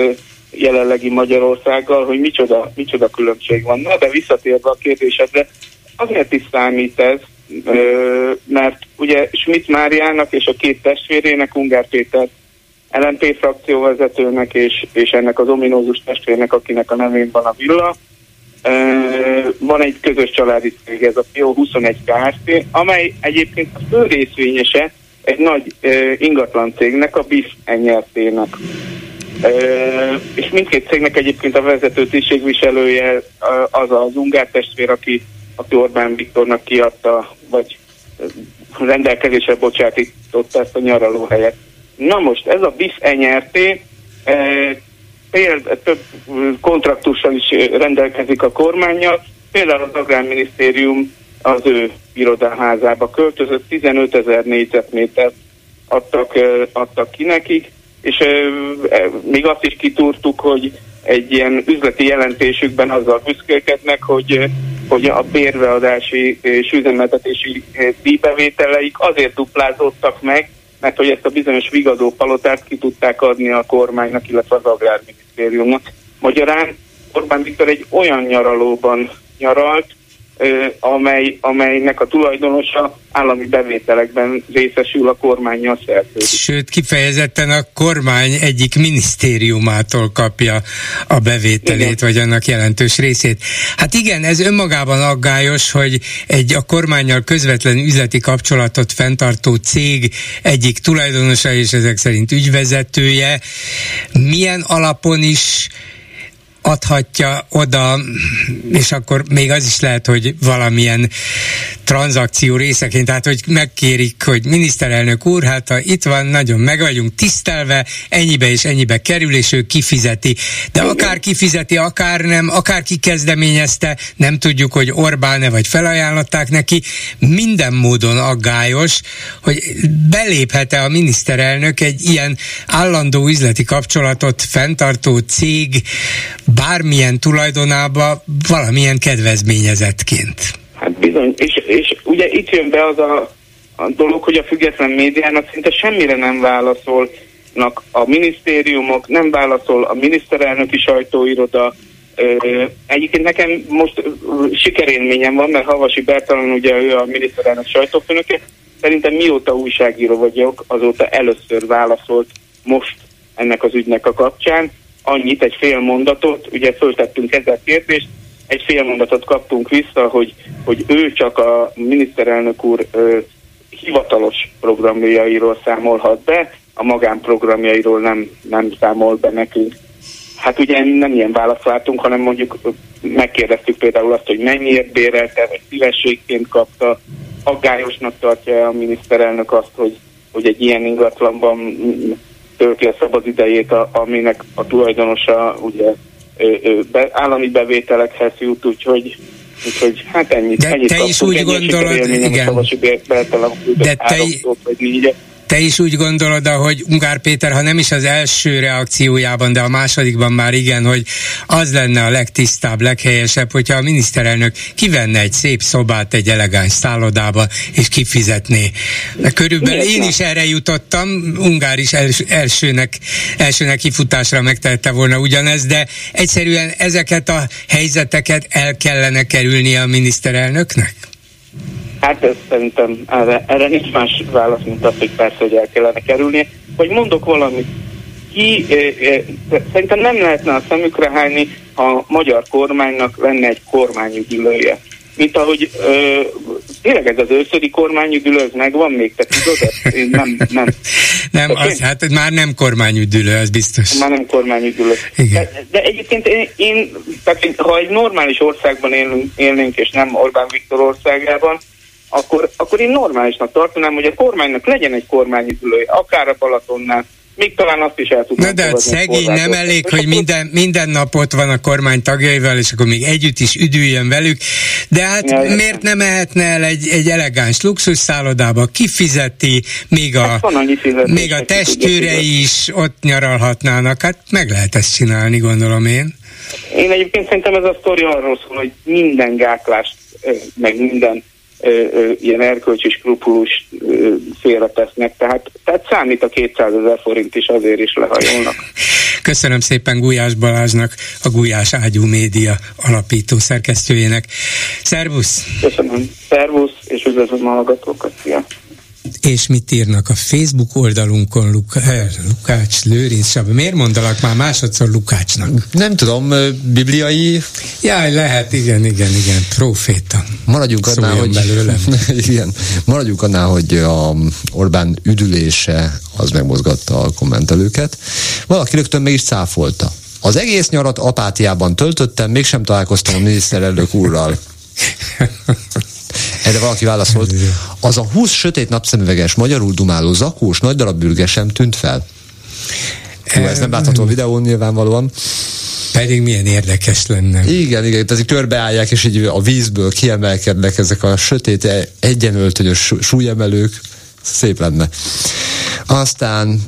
jelenlegi Magyarországgal, hogy micsoda, micsoda különbség van. Na, de visszatérve a kérdésedre, azért is számít ez, mert ugye Schmidt Máriának és a két testvérének, Ungár Péter LNP frakcióvezetőnek és, és ennek az ominózus testvérnek, akinek a nevén van a villa, van egy közös családi cég, ez a PO 21 Kft., amely egyébként a fő részvényese egy nagy uh, ingatlan cégnek, a BIF NRT-nek. És mindkét cégnek egyébként a vezető tisztségviselője az az ungár testvér, aki, aki Orbán Viktornak kiadta, vagy rendelkezésre bocsátította ezt a nyaralóhelyet. Na most, ez a BIF NRT uh, például több kontraktussal is rendelkezik a kormányjal, például az Agrárminisztérium az ő irodaházába költözött, 15 ezer négyzetmétert adtak, adtak ki nekik, és e, még azt is kitúrtuk, hogy egy ilyen üzleti jelentésükben azzal büszkélkednek, hogy, hogy a bérbeadási és üzemeltetési díjbevételeik azért duplázódtak meg, mert hogy ezt a bizonyos vigadó palotát ki tudták adni a kormánynak, illetve az agrárminisztériumnak. Magyarán Orbán Viktor egy olyan nyaralóban nyaralt, amely, amelynek a tulajdonosa állami bevételekben részesül a kormánya szerződés. Sőt, kifejezetten a kormány egyik minisztériumától kapja a bevételét, igen. vagy annak jelentős részét. Hát igen, ez önmagában aggályos, hogy egy a kormányjal közvetlen üzleti kapcsolatot fenntartó cég egyik tulajdonosa, és ezek szerint ügyvezetője, milyen alapon is adhatja oda, és akkor még az is lehet, hogy valamilyen tranzakció részeként, tehát hogy megkérik, hogy miniszterelnök úr, hát ha itt van, nagyon meg vagyunk tisztelve, ennyibe és ennyibe kerül, és ő kifizeti. De akár kifizeti, akár nem, akár ki kezdeményezte, nem tudjuk, hogy Orbán-e vagy felajánlották neki, minden módon aggályos, hogy beléphet-e a miniszterelnök egy ilyen állandó üzleti kapcsolatot fenntartó cég bármilyen tulajdonába valamilyen kedvezményezettként. Hát bizony, és, és ugye itt jön be az a, a dolog, hogy a független médiának szinte semmire nem válaszolnak a minisztériumok, nem válaszol a miniszterelnöki sajtóiroda, egyébként nekem most sikerélményem van, mert Havasi Bertalan ugye ő a miniszterelnök sajtófőnöke, szerintem mióta újságíró vagyok, azóta először válaszolt most ennek az ügynek a kapcsán, annyit, egy fél mondatot, ugye föltettünk ezzel kérdést, egy fél mondatot kaptunk vissza, hogy, hogy ő csak a miniszterelnök úr ö, hivatalos programjairól számolhat be, a magánprogramjairól nem, nem számol be nekünk. Hát ugye nem ilyen választ vártunk, hanem mondjuk megkérdeztük például azt, hogy mennyiért bérelte, vagy szívességként kapta, aggályosnak tartja a miniszterelnök azt, hogy hogy egy ilyen ingatlanban tölti a szabad idejét, a, aminek a tulajdonosa ugye ö, ö, be, állami bevételekhez jut, úgyhogy Úgyhogy hát ennyit. De ennyit te is úgy gondolod, igen. De te, vagy te is úgy gondolod, hogy Ungár Péter, ha nem is az első reakciójában, de a másodikban már igen, hogy az lenne a legtisztább, leghelyesebb, hogyha a miniszterelnök kivenne egy szép szobát egy elegáns szállodába, és kifizetné. De körülbelül én is erre jutottam, Ungár is els, elsőnek, elsőnek kifutásra megtehette volna ugyanez, de egyszerűen ezeket a helyzeteket el kellene kerülni a miniszterelnöknek? Hát ez szerintem erre, erre nincs más válasz, mint az, hogy persze, hogy el kellene kerülni. Hogy mondok valamit, ki, szerintem nem lehetne a szemükre hányni, ha a magyar kormánynak lenne egy kormányügyülője. Mint ahogy ö, tényleg ez az őszödi kormányüdülő, ez megvan még, te tudod ezt? Én nem, nem. nem, az, én, hát már nem kormányüdülő, az biztos. Már nem kormányüdülő. Igen. De, de egyébként én, én tehát, ha egy normális országban élünk, élnénk, és nem Orbán Viktor országában, akkor, akkor én normálisnak tartanám, hogy a kormánynak legyen egy kormányüdülője, akár a Balatonnál, még talán azt is el tudnám. Na de hát szegény nem elég, hogy minden, minden nap ott van a kormány tagjaival, és akkor még együtt is üdüljön velük, de hát ja, miért nem mehetne el egy, egy elegáns luxus szállodába, kifizeti, még a, hát még a testőrei is ott nyaralhatnának, hát meg lehet ezt csinálni, gondolom én. Én egyébként szerintem ez a sztori arról szól, hogy minden gátlást, meg minden ilyen erkölcsi skrupulus félretesznek, tehát, tehát számít a 200 ezer forint is azért is lehajolnak. Köszönöm szépen Gulyás Balázsnak, a Gulyás Ágyú Média alapító szerkesztőjének. Szervusz! Köszönöm. Szervusz, és üdvözlöm a hallgatókat. Szia! És mit írnak a Facebook oldalunkon Luka, eh, Lukács, Lőrinc Saba. Miért mondalak már másodszor Lukácsnak? Nem tudom, bibliai... Jaj, lehet, igen, igen, igen, proféta. Maradjunk annál, hogy... Belőlem. igen, maradjunk annál, hogy a Orbán üdülése az megmozgatta a kommentelőket. Valaki rögtön meg is cáfolta. Az egész nyarat apátiában töltöttem, mégsem találkoztam a miniszterelnök úrral. Erre valaki válaszolt, az a 20 sötét napszemüveges, magyarul dumáló zakós nagy darab bürge sem tűnt fel. Hú, ez nem látható a videón nyilvánvalóan. Pedig milyen érdekes lenne. Igen, igen, tehát körbeállják, és így a vízből kiemelkednek ezek a sötét, egyenöltönyös súlyemelők. Szép lenne. Aztán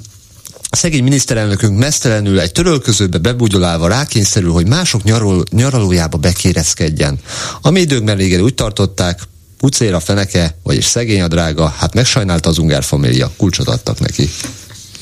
a szegény miniszterelnökünk mesztelenül egy törölközőbe bebugyolálva rákényszerül, hogy mások nyarol, nyaralójába bekérezkedjen. A mi időkben régen úgy tartották, pucéra feneke, vagyis szegény a drága, hát megsajnálta az ungár família, kulcsot adtak neki.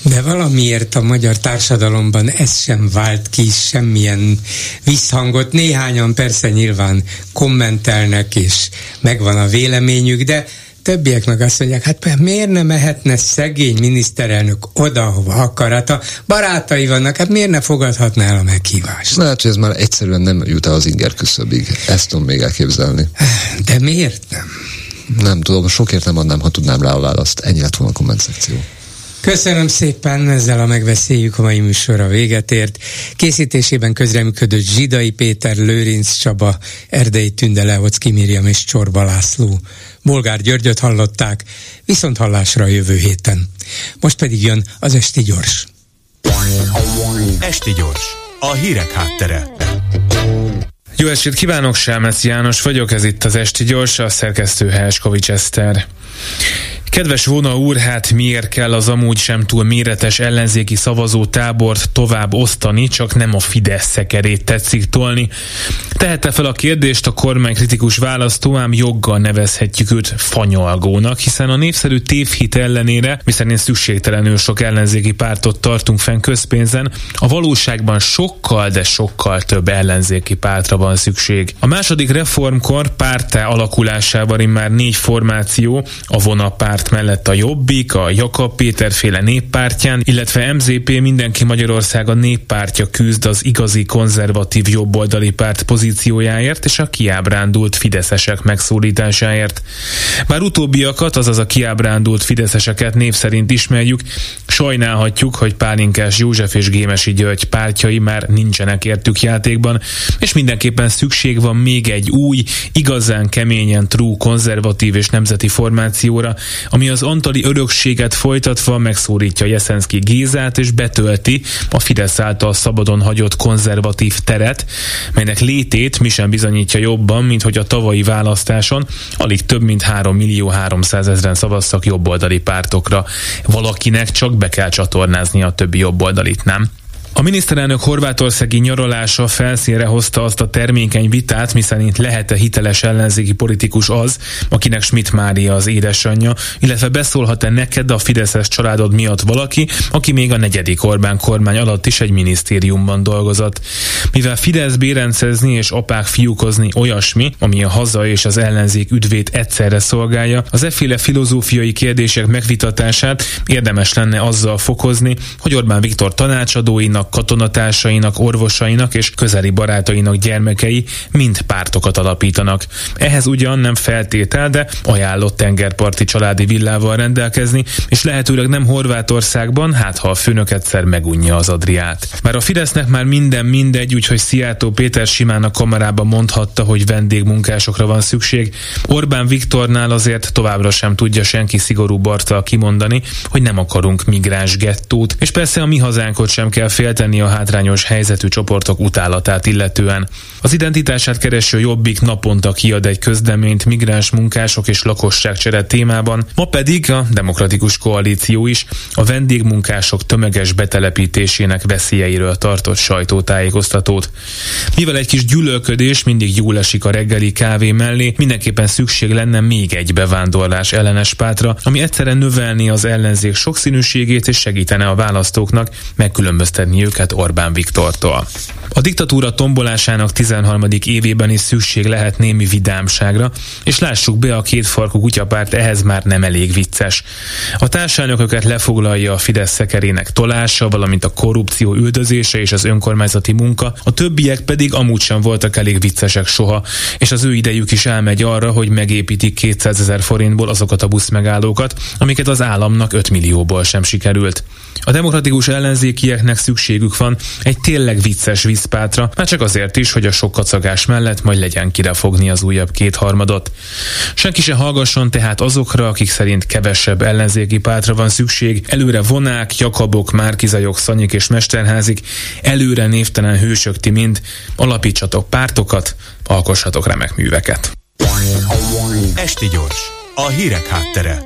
De valamiért a magyar társadalomban ez sem vált ki semmilyen visszhangot. Néhányan persze nyilván kommentelnek, és megvan a véleményük, de többiek meg azt mondják, hát miért nem mehetne szegény miniszterelnök oda, hova akar? Hát a barátai vannak, hát miért ne fogadhatná el a meghívást? Na hát, hogy ez már egyszerűen nem jut el az inger küszöbig. Ezt tudom még elképzelni. De miért nem? Nem tudom, sokért nem adnám, ha tudnám rá a választ. Ennyi lett volna a komment szekció. Köszönöm szépen, ezzel a megbeszéljük a mai műsorra véget ért. Készítésében közreműködött Zsidai Péter, Lőrinc Csaba, Erdei Tünde, Leocki Miriam és Csorba László. Bolgár Györgyöt hallották, viszont hallásra a jövő héten. Most pedig jön az Esti Gyors. Esti Gyors, a hírek háttere. Jó estét kívánok, Selmec János vagyok, ez itt az Esti Gyors, a szerkesztő Helskovics Eszter. Kedves Vona úr, hát miért kell az amúgy sem túl méretes ellenzéki szavazó tábort tovább osztani, csak nem a Fidesz szekerét tetszik tolni? Tehette fel a kérdést a kormánykritikus választó, ám joggal nevezhetjük őt fanyalgónak, hiszen a népszerű tévhit ellenére, miszerint szükségtelenül sok ellenzéki pártot tartunk fenn közpénzen, a valóságban sokkal, de sokkal több ellenzéki pártra van szükség. A második reformkor pártá alakulásával immár négy formáció, a vonapárt párt mellett a Jobbik, a Jakab Péter féle néppártján, illetve MZP Mindenki Magyarország a néppártja küzd az igazi konzervatív jobboldali párt pozíció pozíciójáért és a kiábrándult fideszesek megszólításáért. Bár utóbbiakat, azaz a kiábrándult fideszeseket név szerint ismerjük, sajnálhatjuk, hogy Pálinkás József és Gémesi György pártjai már nincsenek értük játékban, és mindenképpen szükség van még egy új, igazán keményen true konzervatív és nemzeti formációra, ami az antali örökséget folytatva megszólítja Jeszenszki Gézát és betölti a Fidesz által szabadon hagyott konzervatív teret, melynek létét mi sem bizonyítja jobban, mint hogy a tavalyi választáson alig több mint 3 millió 300 ezeren szavaztak jobboldali pártokra. Valakinek csak be kell csatornázni a többi jobboldalit, nem? A miniszterelnök horvátországi nyaralása felszínre hozta azt a termékeny vitát, miszerint lehet-e hiteles ellenzéki politikus az, akinek Schmidt Mária az édesanyja, illetve beszólhat-e neked a Fideszes családod miatt valaki, aki még a negyedik Orbán kormány alatt is egy minisztériumban dolgozott. Mivel Fidesz bérencezni és apák fiúkozni olyasmi, ami a haza és az ellenzék üdvét egyszerre szolgálja, az efféle filozófiai kérdések megvitatását érdemes lenne azzal fokozni, hogy Orbán Viktor tanácsadóinak családjának, katonatársainak, orvosainak és közeli barátainak gyermekei mind pártokat alapítanak. Ehhez ugyan nem feltétel, de ajánlott tengerparti családi villával rendelkezni, és lehetőleg nem Horvátországban, hát ha a főnök egyszer megunja az Adriát. Bár a Fidesznek már minden mindegy, úgyhogy Szijjátó Péter simán a kamarában mondhatta, hogy vendégmunkásokra van szükség. Orbán Viktornál azért továbbra sem tudja senki szigorú bartal kimondani, hogy nem akarunk migráns gettót, és persze a mi hazánkot sem kell fél féltenni a hátrányos helyzetű csoportok utálatát illetően. Az identitását kereső Jobbik naponta kiad egy közleményt migráns munkások és lakosságcsere témában, ma pedig a Demokratikus Koalíció is a vendégmunkások tömeges betelepítésének veszélyeiről tartott sajtótájékoztatót. Mivel egy kis gyűlölködés mindig jól esik a reggeli kávé mellé, mindenképpen szükség lenne még egy bevándorlás ellenes pátra, ami egyszerűen növelni az ellenzék sokszínűségét és segítene a választóknak megkülönböztetni őket Orbán Viktortól. A diktatúra tombolásának 13. évében is szükség lehet némi vidámságra, és lássuk be, a két farkú kutyapárt ehhez már nem elég vicces. A társadalmakat lefoglalja a Fidesz szekerének tolása, valamint a korrupció üldözése és az önkormányzati munka, a többiek pedig amúgy sem voltak elég viccesek soha, és az ő idejük is elmegy arra, hogy megépítik 200 ezer forintból azokat a buszmegállókat, amiket az államnak 5 millióból sem sikerült. A demokratikus ellenzékieknek szükségük van egy tényleg vicces vízpátra, már csak azért is, hogy a sok kacagás mellett majd legyen kire fogni az újabb kétharmadot. Senki se hallgasson tehát azokra, akik szerint kevesebb ellenzéki pátra van szükség, előre vonák, jakabok, márkizajok, szanyik és mesterházik, előre névtelen hősök ti mind, alapítsatok pártokat, alkossatok remek műveket. Esti gyors, a hírek háttere.